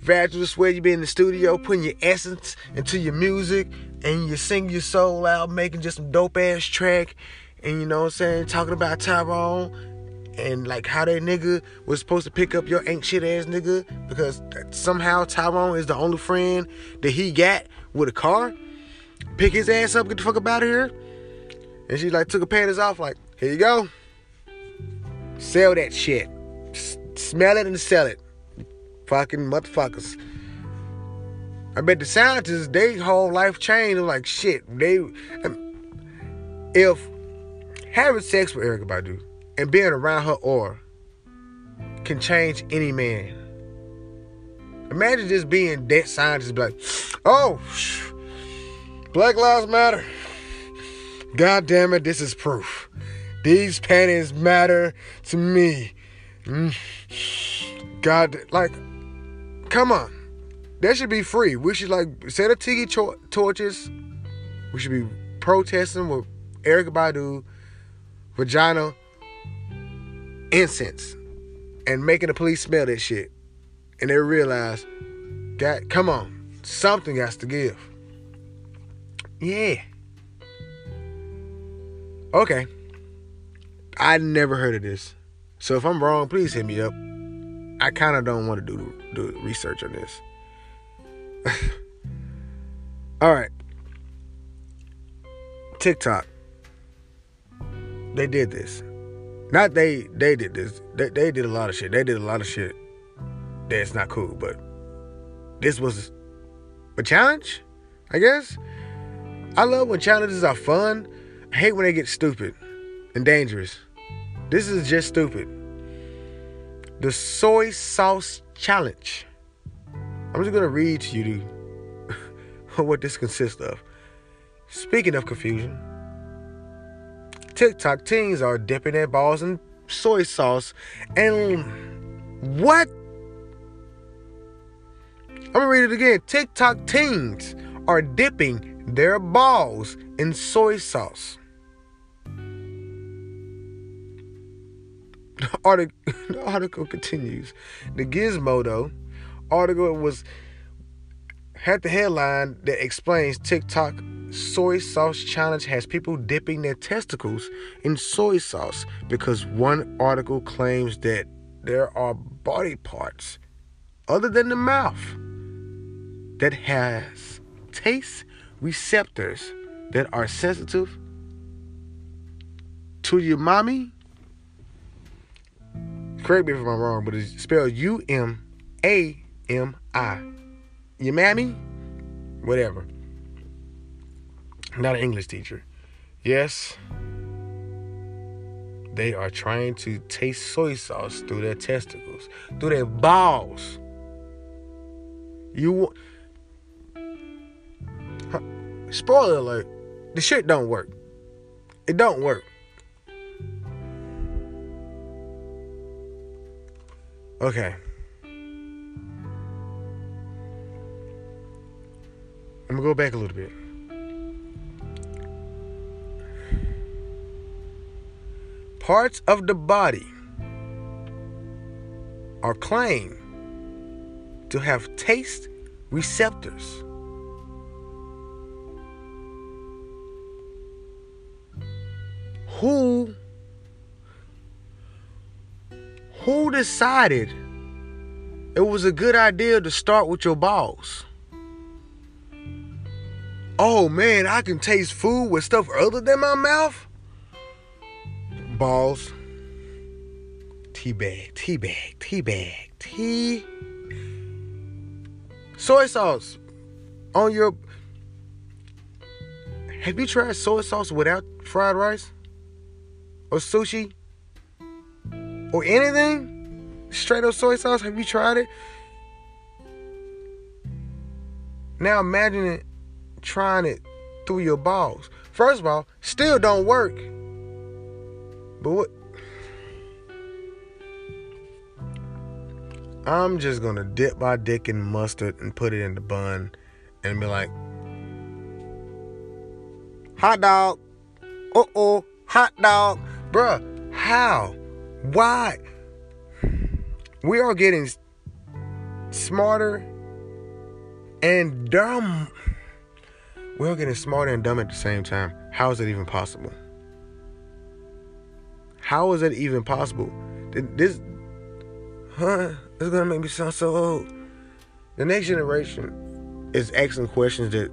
vaginal sweat. You be in the studio putting your essence into your music, and you sing your soul out, making just some dope ass track, and you know what I'm saying, talking about Tyrone and like how that nigga was supposed to pick up your ain't shit ass nigga because somehow Tyrone is the only friend that he got with a car pick his ass up, get the fuck up out of here. And she like took her panties off, like, here you go. Sell that shit. S- smell it and sell it. Fucking motherfuckers. I bet the scientists, they whole life changed. like, shit, they. Um, if having sex with Erykah Badu and being around her aura can change any man. Imagine just being dead scientist, like, oh, Black Lives Matter. God damn it, this is proof. These panties matter to me. Mm. God, like, come on. That should be free. We should, like, set up tiki cho- torches. We should be protesting with Erykah Badu, vagina, incense, and making the police smell that shit. And they realize, God, come on. Something has to give. Yeah. Okay. I never heard of this. So if I'm wrong, please hit me up. I kind of don't want to do do research on this. All right. TikTok. They did this. Not they they did this. They, they did a lot of shit. They did a lot of shit that's not cool, but this was a challenge, I guess. I love when challenges are fun. I hate when they get stupid and dangerous. This is just stupid. The soy sauce challenge. I'm just gonna read to you what this consists of. Speaking of confusion, TikTok teens are dipping their balls in soy sauce and what? I'm gonna read it again. TikTok teens are dipping their balls in soy sauce. The article, the article continues. The Gizmodo article was had the headline that explains TikTok soy sauce challenge has people dipping their testicles in soy sauce because one article claims that there are body parts other than the mouth that has taste receptors that are sensitive to your mommy. Correct me if I'm wrong, but it's spelled U M A M I. Your mammy? Whatever. Not an English teacher. Yes, they are trying to taste soy sauce through their testicles, through their balls. You want. spoiler alert, the shit don't work. It don't work. Okay. I'm gonna go back a little bit. Parts of the body are claimed to have taste receptors. Who who decided it was a good idea to start with your balls? Oh man, I can taste food with stuff other than my mouth? Balls. Tea bag, tea bag, tea bag, tea. Soy sauce on your. Have you tried soy sauce without fried rice? Or sushi? Or anything? Straight up soy sauce? Have you tried it? Now imagine it trying it through your balls. First of all, still don't work. But what I'm just gonna dip my dick in mustard and put it in the bun and be like, hot dog. Uh oh, hot dog. Bruh, how? Why? We are getting smarter and dumb. We're getting smarter and dumb at the same time. How is that even possible? How is that even possible? This, huh? It's gonna make me sound so old. The next generation is asking questions that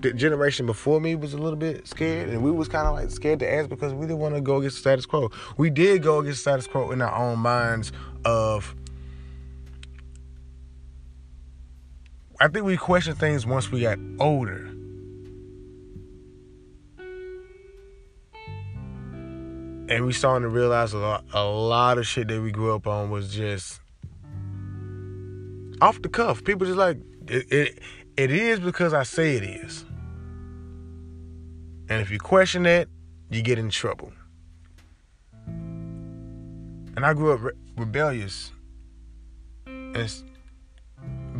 the generation before me was a little bit scared, and we was kind of like scared to ask because we didn't want to go against the status quo. We did go against the status quo in our own minds of. I think we questioned things once we got older. And we starting to realize a lot, a lot of shit that we grew up on was just off the cuff. People just like it, it, it is because I say it is. And if you question that, you get in trouble. And I grew up re- rebellious and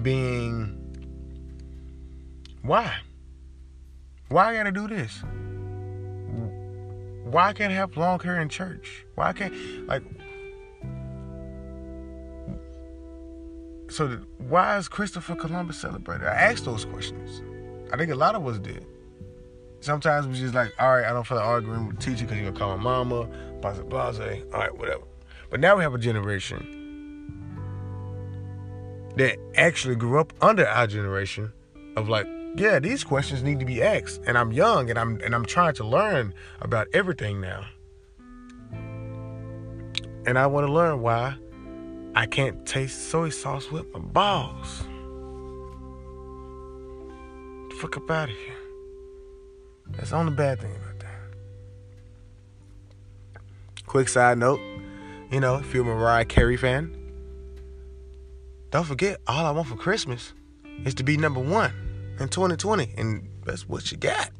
being why? Why I gotta do this? Why I can't have long hair in church? Why can't like so why is Christopher Columbus celebrated? I asked those questions. I think a lot of us did. Sometimes we just like, all right, I don't feel like arguing with teacher because you're gonna call my mama, blase, blase. All right, whatever. But now we have a generation that actually grew up under our generation of like, yeah, these questions need to be asked. And I'm young and I'm and I'm trying to learn about everything now. And I want to learn why I can't taste soy sauce with my balls. Fuck up out of here. That's the only bad thing about that. Quick side note, you know, if you're a Mariah Carey fan, don't forget, all I want for Christmas is to be number one in 2020, and that's what you got.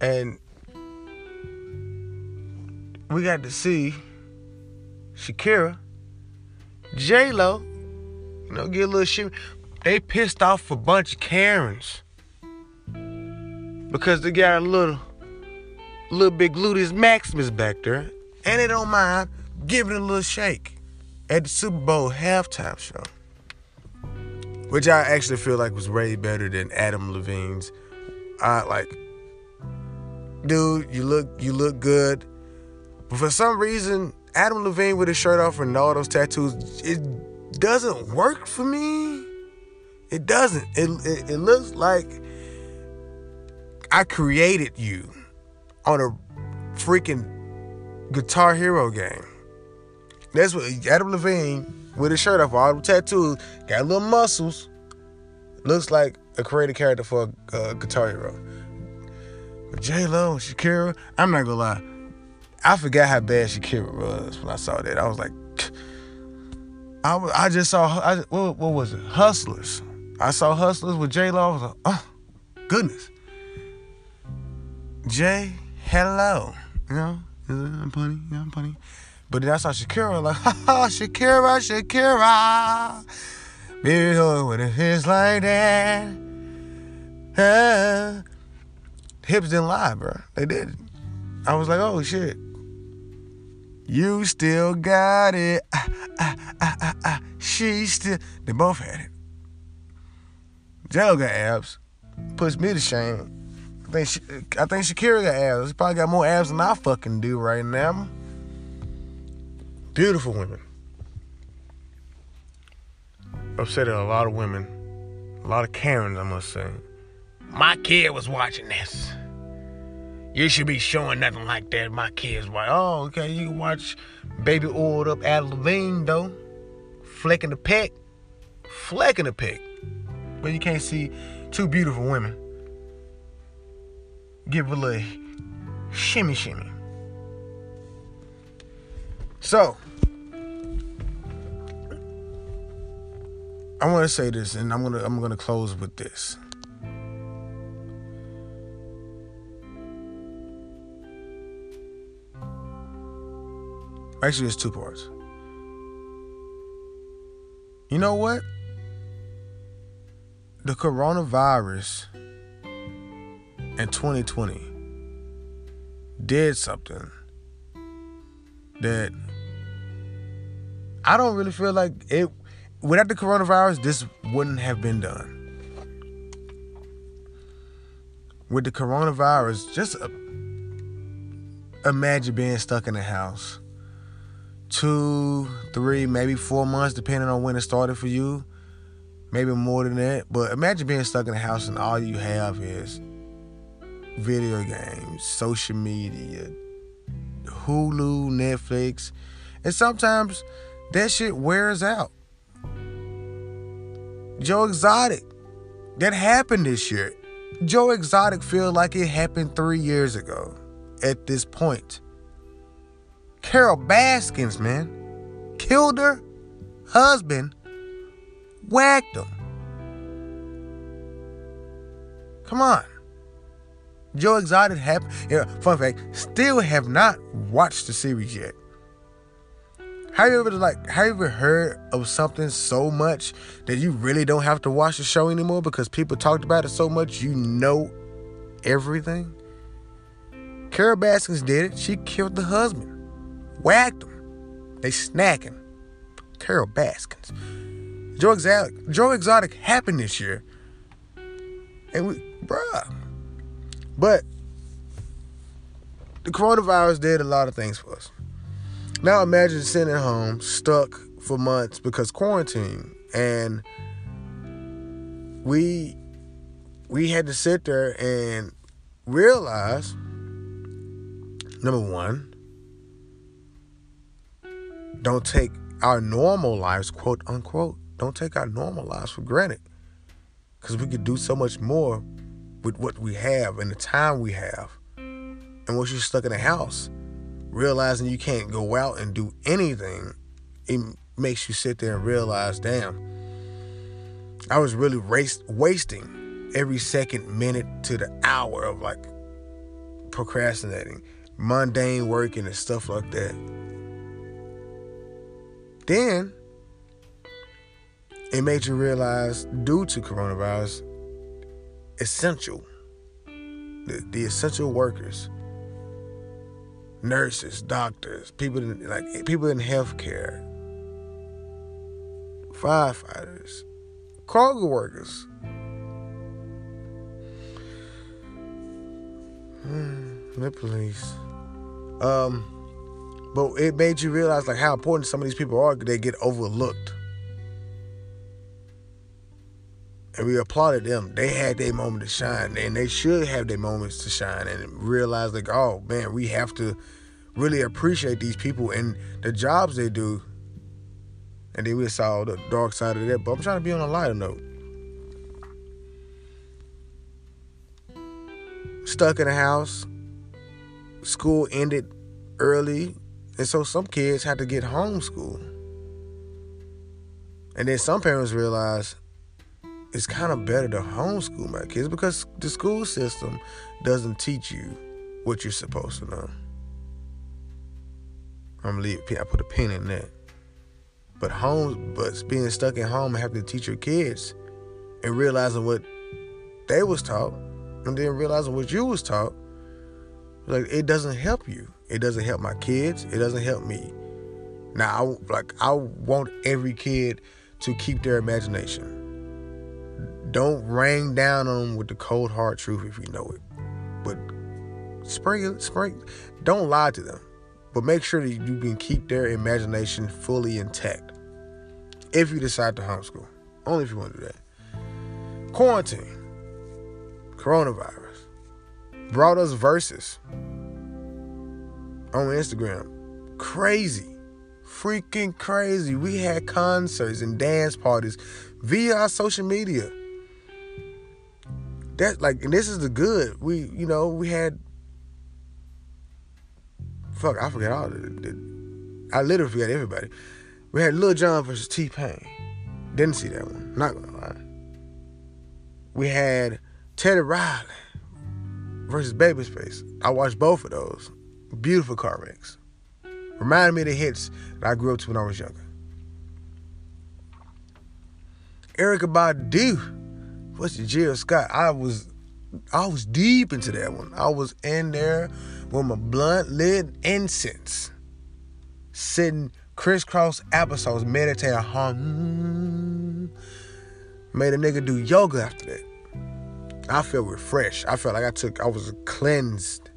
And we got to see Shakira, J Lo, you know, get a little shit. They pissed off a bunch of Karens because they got a little, little big gluteus maximus back there, and they don't mind giving it a little shake at the Super Bowl halftime show, which I actually feel like was way better than Adam Levine's. I like, dude, you look, you look good. But for some reason, Adam Levine with his shirt off and all those tattoos, it doesn't work for me. It doesn't. It, it, it looks like I created you on a freaking Guitar Hero game. That's what Adam Levine with his shirt off, all the tattoos, got little muscles. Looks like a created character for a uh, Guitar Hero. But J Lo, Shakira, I'm not gonna lie. I forgot how bad Shakira was when I saw that. I was like, I, I just saw, I, what, what was it? Hustlers. I saw Hustlers with J Lo. I was like, oh, goodness. Jay, hello. You know, I'm funny, yeah, I'm funny. But then I saw Shakira, like, ha ha, Shakira, Shakira. Baby, when it feels like that. Uh, hips didn't lie, bro. They did. I was like, oh shit. You still got it. Ah, ah, ah. She still. They both had it. Jello got abs. Puts me to shame. I think I think Shakira got abs. She probably got more abs than I fucking do right now. Beautiful women. Upsetting a lot of women. A lot of Karens, I must say. My kid was watching this. You should be showing nothing like that. My kids like, oh, okay, you can watch Baby Oiled Up Adam Levine, though. Flecking the peck. Flecking the peck. But you can't see two beautiful women. Give a little shimmy shimmy. So, I want to say this, and I'm gonna I'm gonna close with this. Actually, it's two parts. You know what? The coronavirus in 2020 did something that I don't really feel like it without the coronavirus this wouldn't have been done. With the coronavirus, just uh, imagine being stuck in a house two, three, maybe four months, depending on when it started for you. Maybe more than that. But imagine being stuck in a house and all you have is video games, social media, Hulu, Netflix. And sometimes that shit wears out. Joe Exotic. That happened this year. Joe Exotic feels like it happened three years ago at this point. Carole Baskins, man, killed her husband, whacked him. Come on. Joe Exotic have, yeah, fun fact, still have not watched the series yet. Have you ever like have you ever heard of something so much that you really don't have to watch the show anymore because people talked about it so much you know everything? Carole Baskins did it. She killed the husband. whacked him. They snacking. Carole Baskins. Joe Exotic, Joe Exotic happened this year. And we, bruh. But the coronavirus did a lot of things for us. Now imagine sitting at home, stuck for months because quarantine. And we we had to sit there and realize number one, don't take our normal lives, quote unquote, don't take our normal lives for granted. Because we could do so much more with what we have and the time we have. And once you're stuck in a house, realizing you can't go out and do anything, it makes you sit there and realize, damn, I was really race- wasting every second, minute to the hour of like procrastinating, mundane working and stuff like that. Then it made you realize, due to coronavirus, essential, the, the essential workers, nurses, doctors, people in, like people in healthcare, firefighters, cargo workers. the police. Um, but it made you realize like how important some of these people are. They get overlooked, and we applauded them. They had their moment to shine, and they should have their moments to shine, and realize like, oh man, we have to really appreciate these people and the jobs they do. And then we saw the dark side of that. But I'm trying to be on a lighter note. Stuck in a house. School ended early and so some kids had to get homeschooled. And then some parents realize it's kind of better to homeschool my kids because the school system doesn't teach you what you're supposed to know. I'm leave. I put a pin in that. But home, but being stuck at home and having to teach your kids and realizing what they was taught, and then realizing what you was taught, like it doesn't help you. It doesn't help my kids. It doesn't help me. Now, I, like I want every kid to keep their imagination. Don't rain down on them with the cold hard truth if you know it. But spring, spring. Don't lie to them. But make sure that you can keep their imagination fully intact. If you decide to homeschool, only if you want to do that. Quarantine, coronavirus, brought us Verzuz on Instagram. Crazy. Freaking crazy. We had concerts and dance parties via our social media. That like and this is the good. We you know, we had fuck, I forget all the, the I literally forget everybody. We had Lil Jon versus T Pain. Didn't see that one. Not gonna lie. We had Teddy Riley versus Babyface. I watched both of those. Beautiful car wrecks. Reminded me of the hits that I grew up to when I was younger. Erykah Badu What's the Jill Scott. I was I was deep into that one. I was in there with my blunt lit incense. Sitting crisscross applesauce, meditating, hum. Made a nigga do yoga after that. I felt refreshed. I felt like I took, I was cleansed.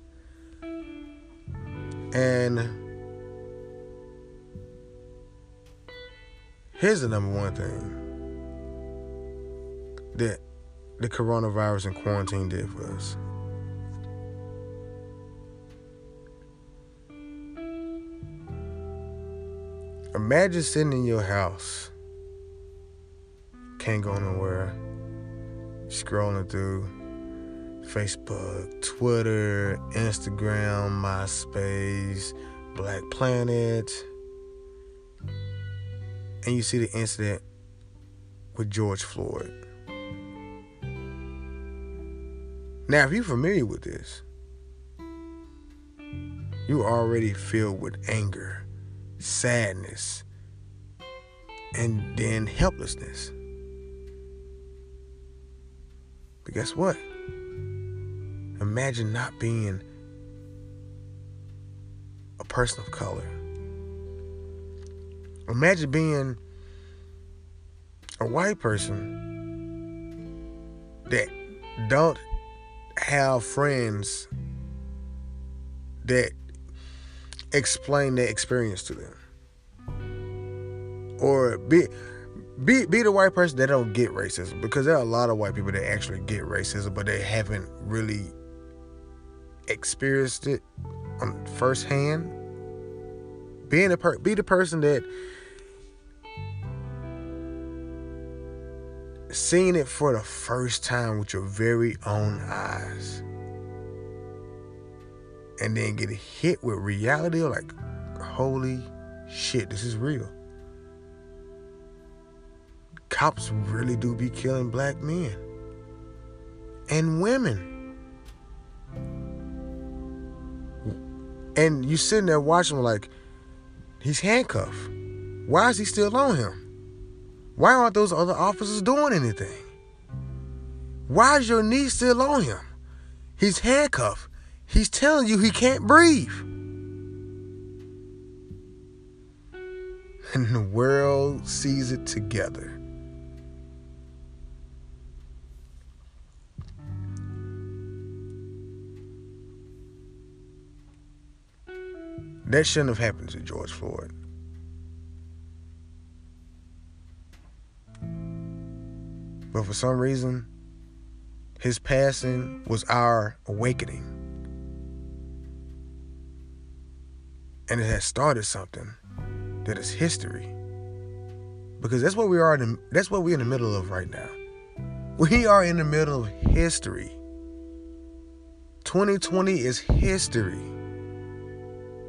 And here's the number one thing that the coronavirus and quarantine did for us. Imagine sitting in your house, can't go nowhere, scrolling through Facebook, Twitter, Instagram, MySpace, Black Planet, and you see the incident with George Floyd. Now, if you're familiar with this, you're already filled with anger, sadness, and then helplessness. But guess what? Imagine not being a person of color, Imagine being a white person that don't have friends that explain their experience to them. Or be be be the white person that don't get racism because there are a lot of white people that actually get racism but they haven't really experienced it on firsthand. Being a per- be the person that seeing it for the first time with your very own eyes. And then get hit with reality like holy shit this is real. Cops really do be killing black men and women. And you sitting there watching like he's handcuffed. Why is he still on him why aren't those other officers doing anything? Why is your knee still on him? He's handcuffed. He's telling you he can't breathe. And the world sees it together. That shouldn't have happened to George Floyd. But for some reason, his passing was our awakening. And it has started something that is history. Because that's what we are in that's what we're in the middle of right now. We are in the middle of history. 2020 is history.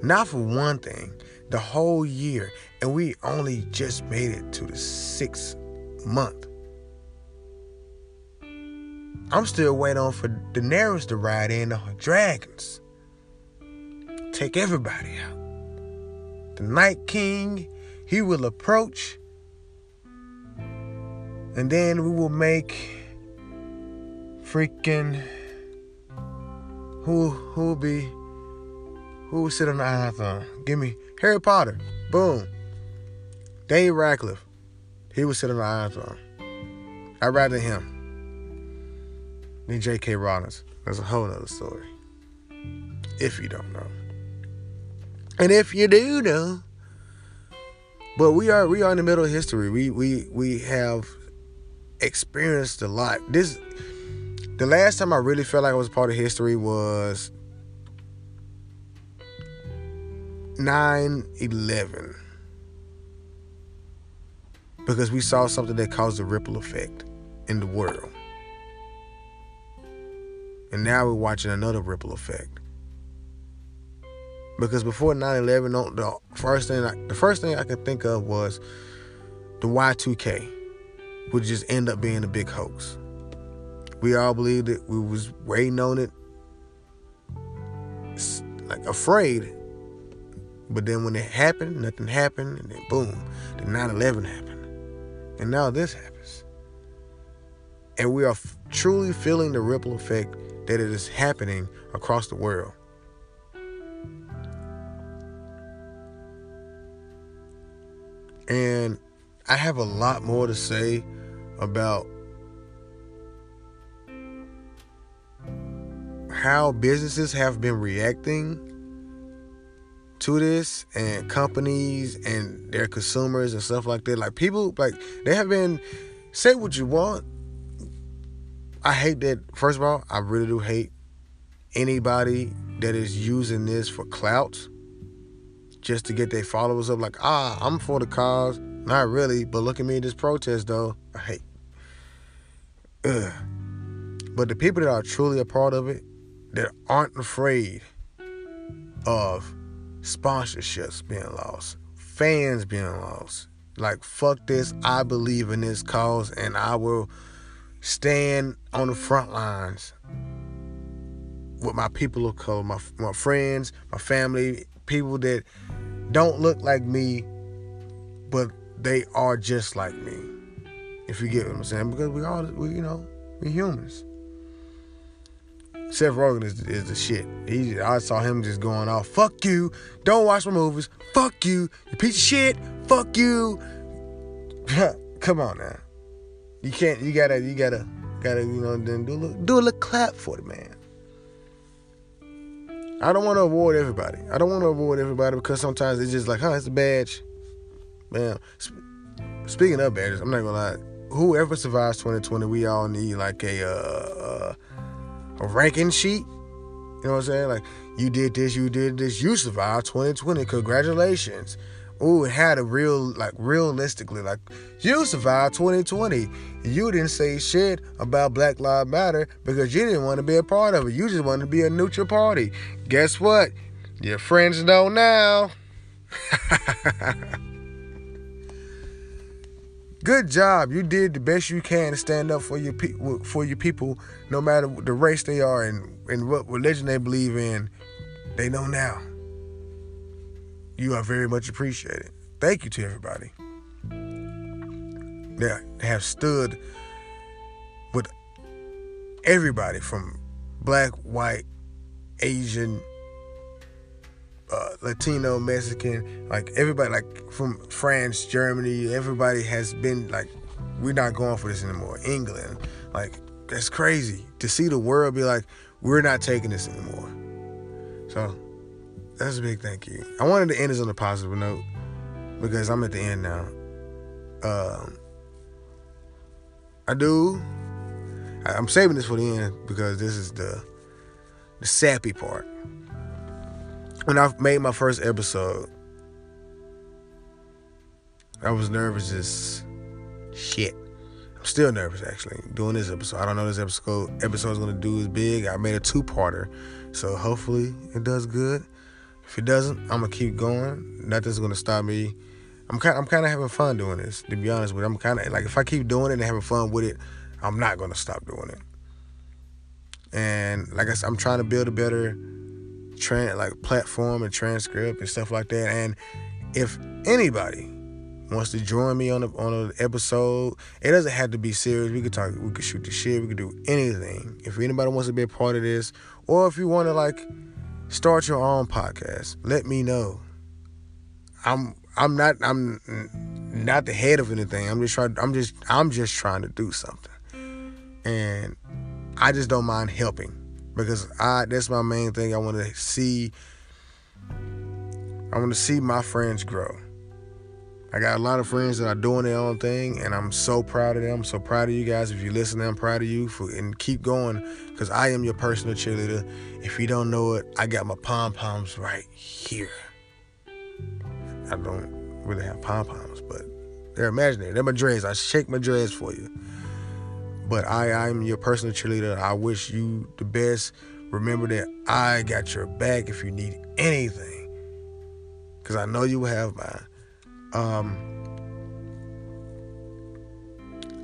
Not for one thing, the whole year. And we only just made it to the sixth month. I'm still waiting on for Daenerys to ride in on her dragons. Take everybody out. The Night King, he will approach. And then we will make freaking who who will be who will sit on the Iron Throne? Give me Harry Potter. Boom. Dave Radcliffe. He would sit on the Iron Throne. I'd rather him than J.K. Rowling. That's a whole nother story. If you don't know. And if you do know. But we are we are in the middle of history. We we we have experienced a lot. This the last time I really felt like I was part of history was 9-11 because we saw something that caused a ripple effect in the world and now we're watching another ripple effect. Because before 9/11, the first thing I, the first thing I could think of was the Y2K, would just end up being a big hoax. We all believed it. We was waiting on it, like afraid. But then when it happened, nothing happened, and then boom, the 9/11 happened, and now this happens, and we are f- truly feeling the ripple effect that it is happening across the world. And I have a lot more to say about how businesses have been reacting to this and companies and their consumers and stuff like that. Like people like they have been say what you want, I hate that. First of all, I really do hate anybody that is using this for clout just to get their followers up. Like, ah, I'm for the cause. Not really, but look at me in this protest, though. I hate. Ugh. But the people that are truly a part of it, that aren't afraid of sponsorships being lost, fans being lost. Like, fuck this. I believe in this cause and I will stand on the front lines with my people of color, my, my friends, my family, people that don't look like me, but they are just like me. If you get what I'm saying, because we all, we, you know, we humans. Seth Rogen is, is the shit. He, I saw him just going off. Fuck you. Don't watch my movies. Fuck you. You piece of shit. fuck you. Come on now. You can't. You gotta. You gotta. Gotta. You know. Then do a little, do a little clap for the man. I don't want to avoid everybody. I don't want to avoid everybody because sometimes it's just like, huh, it's a badge. Man, speaking of badges, I'm not gonna lie. Whoever survives 2020, we all need like a uh, a ranking sheet. You know what I'm saying? Like you did this, you did this, you survived 2020. Congratulations. Ooh, it had a real, like, realistically, like, you survived 2020. You didn't say shit about Black Lives Matter because you didn't want to be a part of it. You just wanted to be a neutral party. Guess what? Your friends know now. Good job. You did the best you can to stand up for your pe- for your people, no matter the race they are and, and what religion they believe in. They know now. You are very much appreciated. Thank you to everybody that have stood with everybody from black, white, Asian, uh, Latino, Mexican, like everybody, like from France, Germany, everybody has been like, we're not going for this anymore. England, like, that's crazy to see the world be like, we're not taking this anymore. So that's a big thank you. I wanted to end this on a positive note because I'm at the end now. Um, I do. I'm saving this for the end because this is the the sappy part. When I made my first episode, I was nervous as shit. I'm still nervous actually doing this episode. I don't know this episode episode's gonna do as big. I made a two parter so hopefully it does good. If it doesn't, I'm gonna keep going. Nothing's gonna stop me. I'm kind I'm kind of having fun doing this. To be honest with you, I'm kind of like if I keep doing it and having fun with it, I'm not gonna stop doing it. And like I said, I'm trying to build a better trend like platform and transcript and stuff like that. And if anybody wants to join me on a, on an episode, it doesn't have to be serious. We could talk, we could shoot the shit, we could do anything. If anybody wants to be a part of this, or if you want to like start your own podcast, let me know. I'm I'm not I'm not the head of anything. I'm just trying I'm just I'm just trying to do something. And I just don't mind helping because I that's my main thing. I want to see I want to see my friends grow. I got a lot of friends that are doing their own thing, and I'm so proud of them. So proud of you guys. If you listen, I'm proud of you for and keep going because I am your personal cheerleader. If you don't know it, I got my pom poms right here. I don't really have pom poms, but they're imaginary. They're my dreads. I shake my dreads for you. But I, I'm your personal cheerleader. I wish you the best. Remember that I got your back if you need anything, because I know you have mine. Um,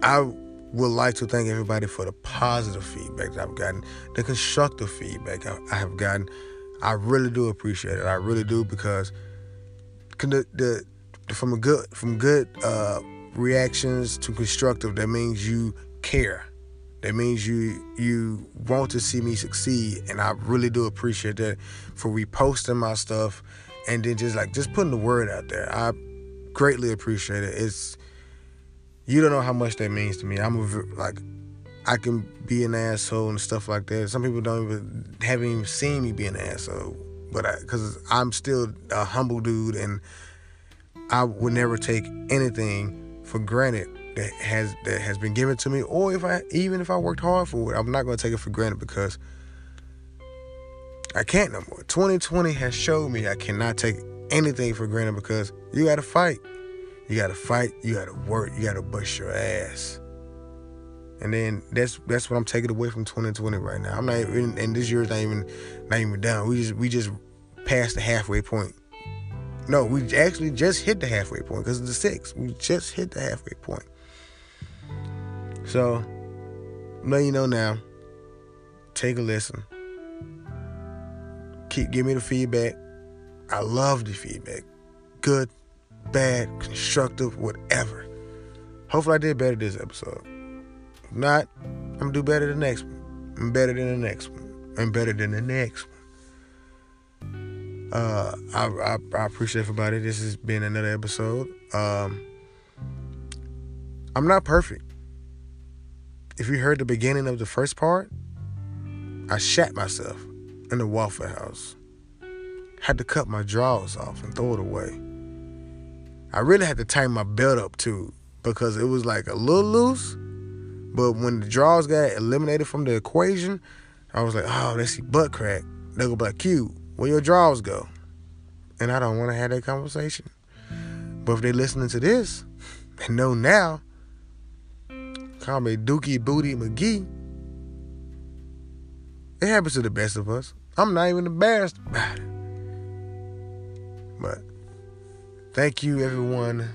I would like to thank everybody for the positive feedback that I've gotten, the constructive feedback I have gotten. I really do appreciate it. I really do because the, the from a good from good uh, reactions to constructive, that means you care. That means you you want to see me succeed, and I really do appreciate that for reposting my stuff and then just like just putting the word out there. I greatly appreciate it. It's you don't know how much that means to me. I'm a, like I can be an asshole and stuff like that. Some people don't even haven't even seen me be an asshole, but I because I'm still a humble dude and I would never take anything for granted that has that has been given to me, or if I even if I worked hard for it, I'm not going to take it for granted because I can't no more. 2020 has showed me I cannot take anything for granted because you got to fight. You got to fight. You got to work. You got to bust your ass. And then that's that's what I'm taking away from 2020 right now. I'm not even, and this year's not even not even done. We just we just passed the halfway point. No, we actually just hit the halfway point because of the six. We just hit the halfway point. So, let you know now. Take a listen. Keep give me the feedback. I love the feedback. Good, bad, constructive, whatever. Hopefully I did better this episode. If not, I'm gonna do better the next one. I'm better than the next one. I'm better than the next one. Uh, I, I, I appreciate everybody. This has been another episode. Um, I'm not perfect. If you heard the beginning of the first part, I shat myself in the Waffle House. Had to cut my drawers off and throw it away. I really had to tighten my belt up too because it was like a little loose. But when the drawers got eliminated from the equation, I was like, oh, they see butt crack. They'll go like, Q, where your drawers go? And I don't want to have that conversation. But if they're listening to this, they know now. Call me Dookie Booty McGee. It happens to the best of us. I'm not even embarrassed about it. But thank you, everyone.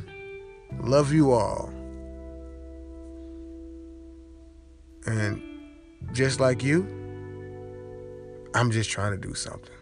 Love you all. And just like you, I'm just trying to do something.